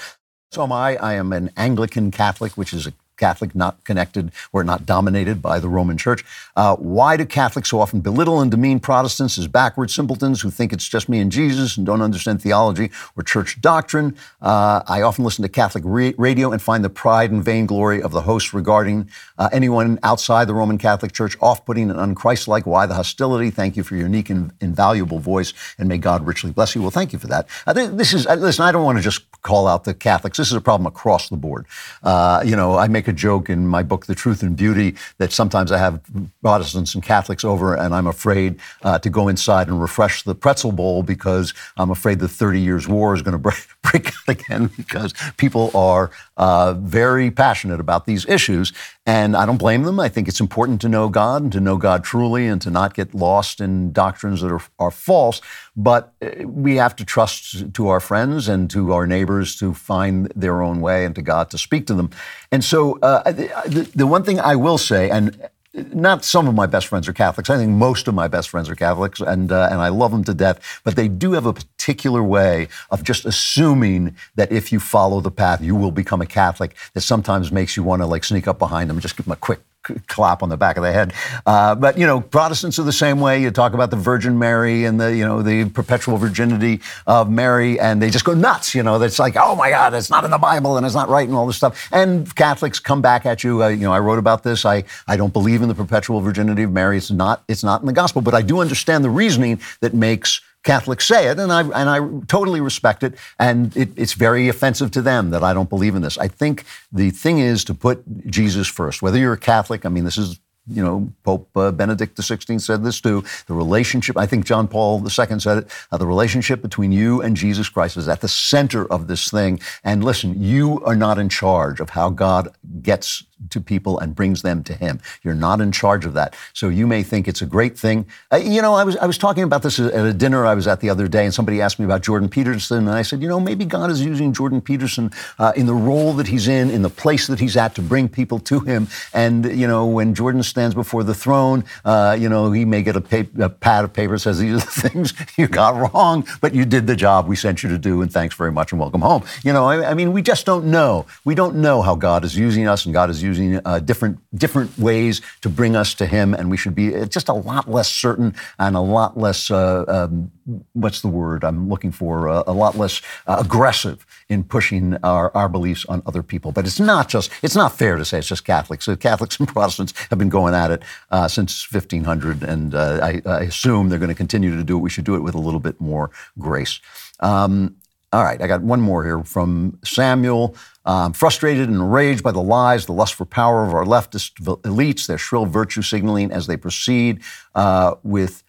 So am I. I am an Anglican Catholic, which is a Catholic, not connected or not dominated by the Roman Church. Uh, why do Catholics so often belittle and demean Protestants as backward simpletons who think it's just me and Jesus and don't understand theology or church doctrine? Uh, I often listen to Catholic re- radio and find the pride and vainglory of the hosts regarding uh, anyone outside the Roman Catholic Church off-putting and unchristlike. Why the hostility? Thank you for your unique and invaluable voice, and may God richly bless you. Well, thank you for that. Uh, this is uh, listen. I don't want to just call out the Catholics. This is a problem across the board. Uh, you know, I make a a joke in my book, The Truth and Beauty, that sometimes I have Protestants and Catholics over, and I'm afraid uh, to go inside and refresh the pretzel bowl because I'm afraid the 30 years war is going [laughs] to break, break out again because people are uh, very passionate about these issues. And I don't blame them. I think it's important to know God and to know God truly and to not get lost in doctrines that are, are false. But uh, we have to trust to our friends and to our neighbors to find their own way and to God to speak to them. And so uh, the, the one thing I will say, and not some of my best friends are Catholics. I think most of my best friends are Catholics, and uh, and I love them to death. But they do have a particular way of just assuming that if you follow the path, you will become a Catholic. That sometimes makes you want to like sneak up behind them and just give them a quick clap on the back of the head. Uh, but you know, Protestants are the same way. You talk about the Virgin Mary and the you know the perpetual virginity of Mary, and they just go nuts. You know, it's like, oh my God, it's not in the Bible and it's not right and all this stuff. And Catholics come back at you. Uh, you know, I wrote about this. I I don't believe in the perpetual virginity of Mary. It's not it's not in the gospel, but I do understand the reasoning that makes Catholics say it, and I and I totally respect it. And it, it's very offensive to them that I don't believe in this. I think the thing is to put Jesus first. Whether you're a Catholic, I mean, this is you know, Pope uh, Benedict XVI said this too. The relationship, I think John Paul II said it, uh, the relationship between you and Jesus Christ is at the center of this thing. And listen, you are not in charge of how God gets to people and brings them to Him. You're not in charge of that. So you may think it's a great thing. Uh, you know, I was I was talking about this at a dinner I was at the other day, and somebody asked me about Jordan Peterson, and I said, you know, maybe God is using Jordan Peterson uh, in the role that he's in, in the place that he's at, to bring people to Him. And you know, when Jordan stands before the throne, uh, you know, he may get a, a pad of paper that says these are the [laughs] things you got wrong, but you did the job we sent you to do, and thanks very much and welcome home. You know, I, I mean, we just don't know. We don't know how God is using us, and God is using using uh, different different ways to bring us to Him, and we should be uh, just a lot less certain and a lot less uh, um, what's the word I'm looking for? Uh, a lot less uh, aggressive in pushing our, our beliefs on other people. But it's not just it's not fair to say it's just Catholics. So Catholics [laughs] and Protestants have been going at it uh, since 1500, and I, I, assume they're going to continue to do it. We should do it with a little bit more grace. Um, all right, I got one more here from Samuel. Um, frustrated and enraged by the lies, the lust for power of our leftist elites, their shrill virtue signaling as they proceed uh, with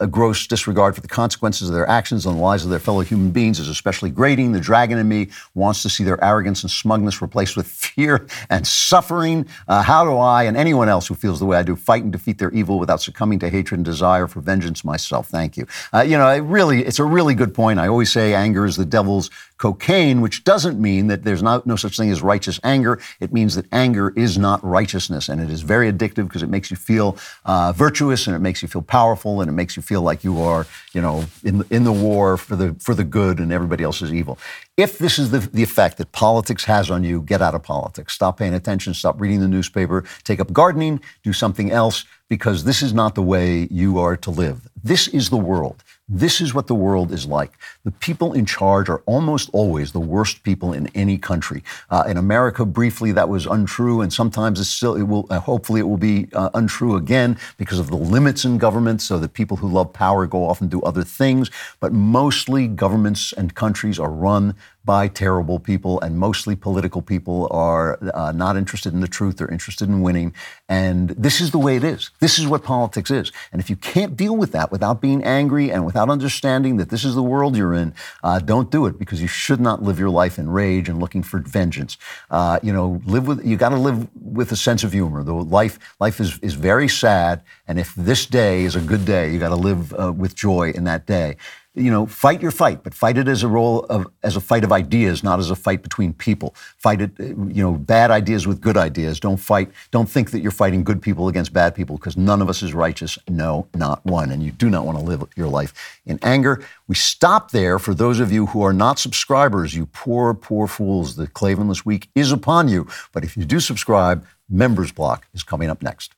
a gross disregard for the consequences of their actions and the lives of their fellow human beings is especially grating. The dragon in me wants to see their arrogance and smugness replaced with fear and suffering. Uh, how do I and anyone else who feels the way I do fight and defeat their evil without succumbing to hatred and desire for vengeance myself? Thank you. Uh, you know, it really, it's a really good point. I always say anger is the devil's cocaine, which doesn't mean that there's not, no such thing as righteous anger. It means that anger is not righteousness, and it is very addictive because it makes you feel uh, virtuous and it makes you feel powerful and it makes you feel like you are, you know, in in the war for the for the good and everybody else is evil. If this is the, the effect that politics has on you, get out of politics. Stop paying attention. Stop reading the newspaper. Take up gardening. Do something else because this is not the way you are to live. This is the world. This is what the world is like. The people in charge are almost always the worst people in any country. Uh, in America, briefly, that was untrue, and sometimes it's still. It will. Uh, hopefully, it will be uh, untrue again because of the limits in government, so that people who love power go off and do other things. But mostly, governments and countries are run by terrible people, and mostly political people are uh, not interested in the truth. They're interested in winning. And this is the way it is. This is what politics is. And if you can't deal with that without being angry and without understanding that this is the world you're in, uh, don't do it because you should not live your life in rage and looking for vengeance. Uh, you know, live with you got to live with a sense of humor. Though life life is is very sad, and if this day is a good day, you got to live uh, with joy in that day you know, fight your fight, but fight it as a role of as a fight of ideas, not as a fight between people. Fight it, you know, bad ideas with good ideas. Don't fight. Don't think that you're fighting good people against bad people because none of us is righteous. No, not one. And you do not want to live your life in anger. We stop there for those of you who are not subscribers. You poor, poor fools. The Klavanless Week is upon you. But if you do subscribe, Members Block is coming up next.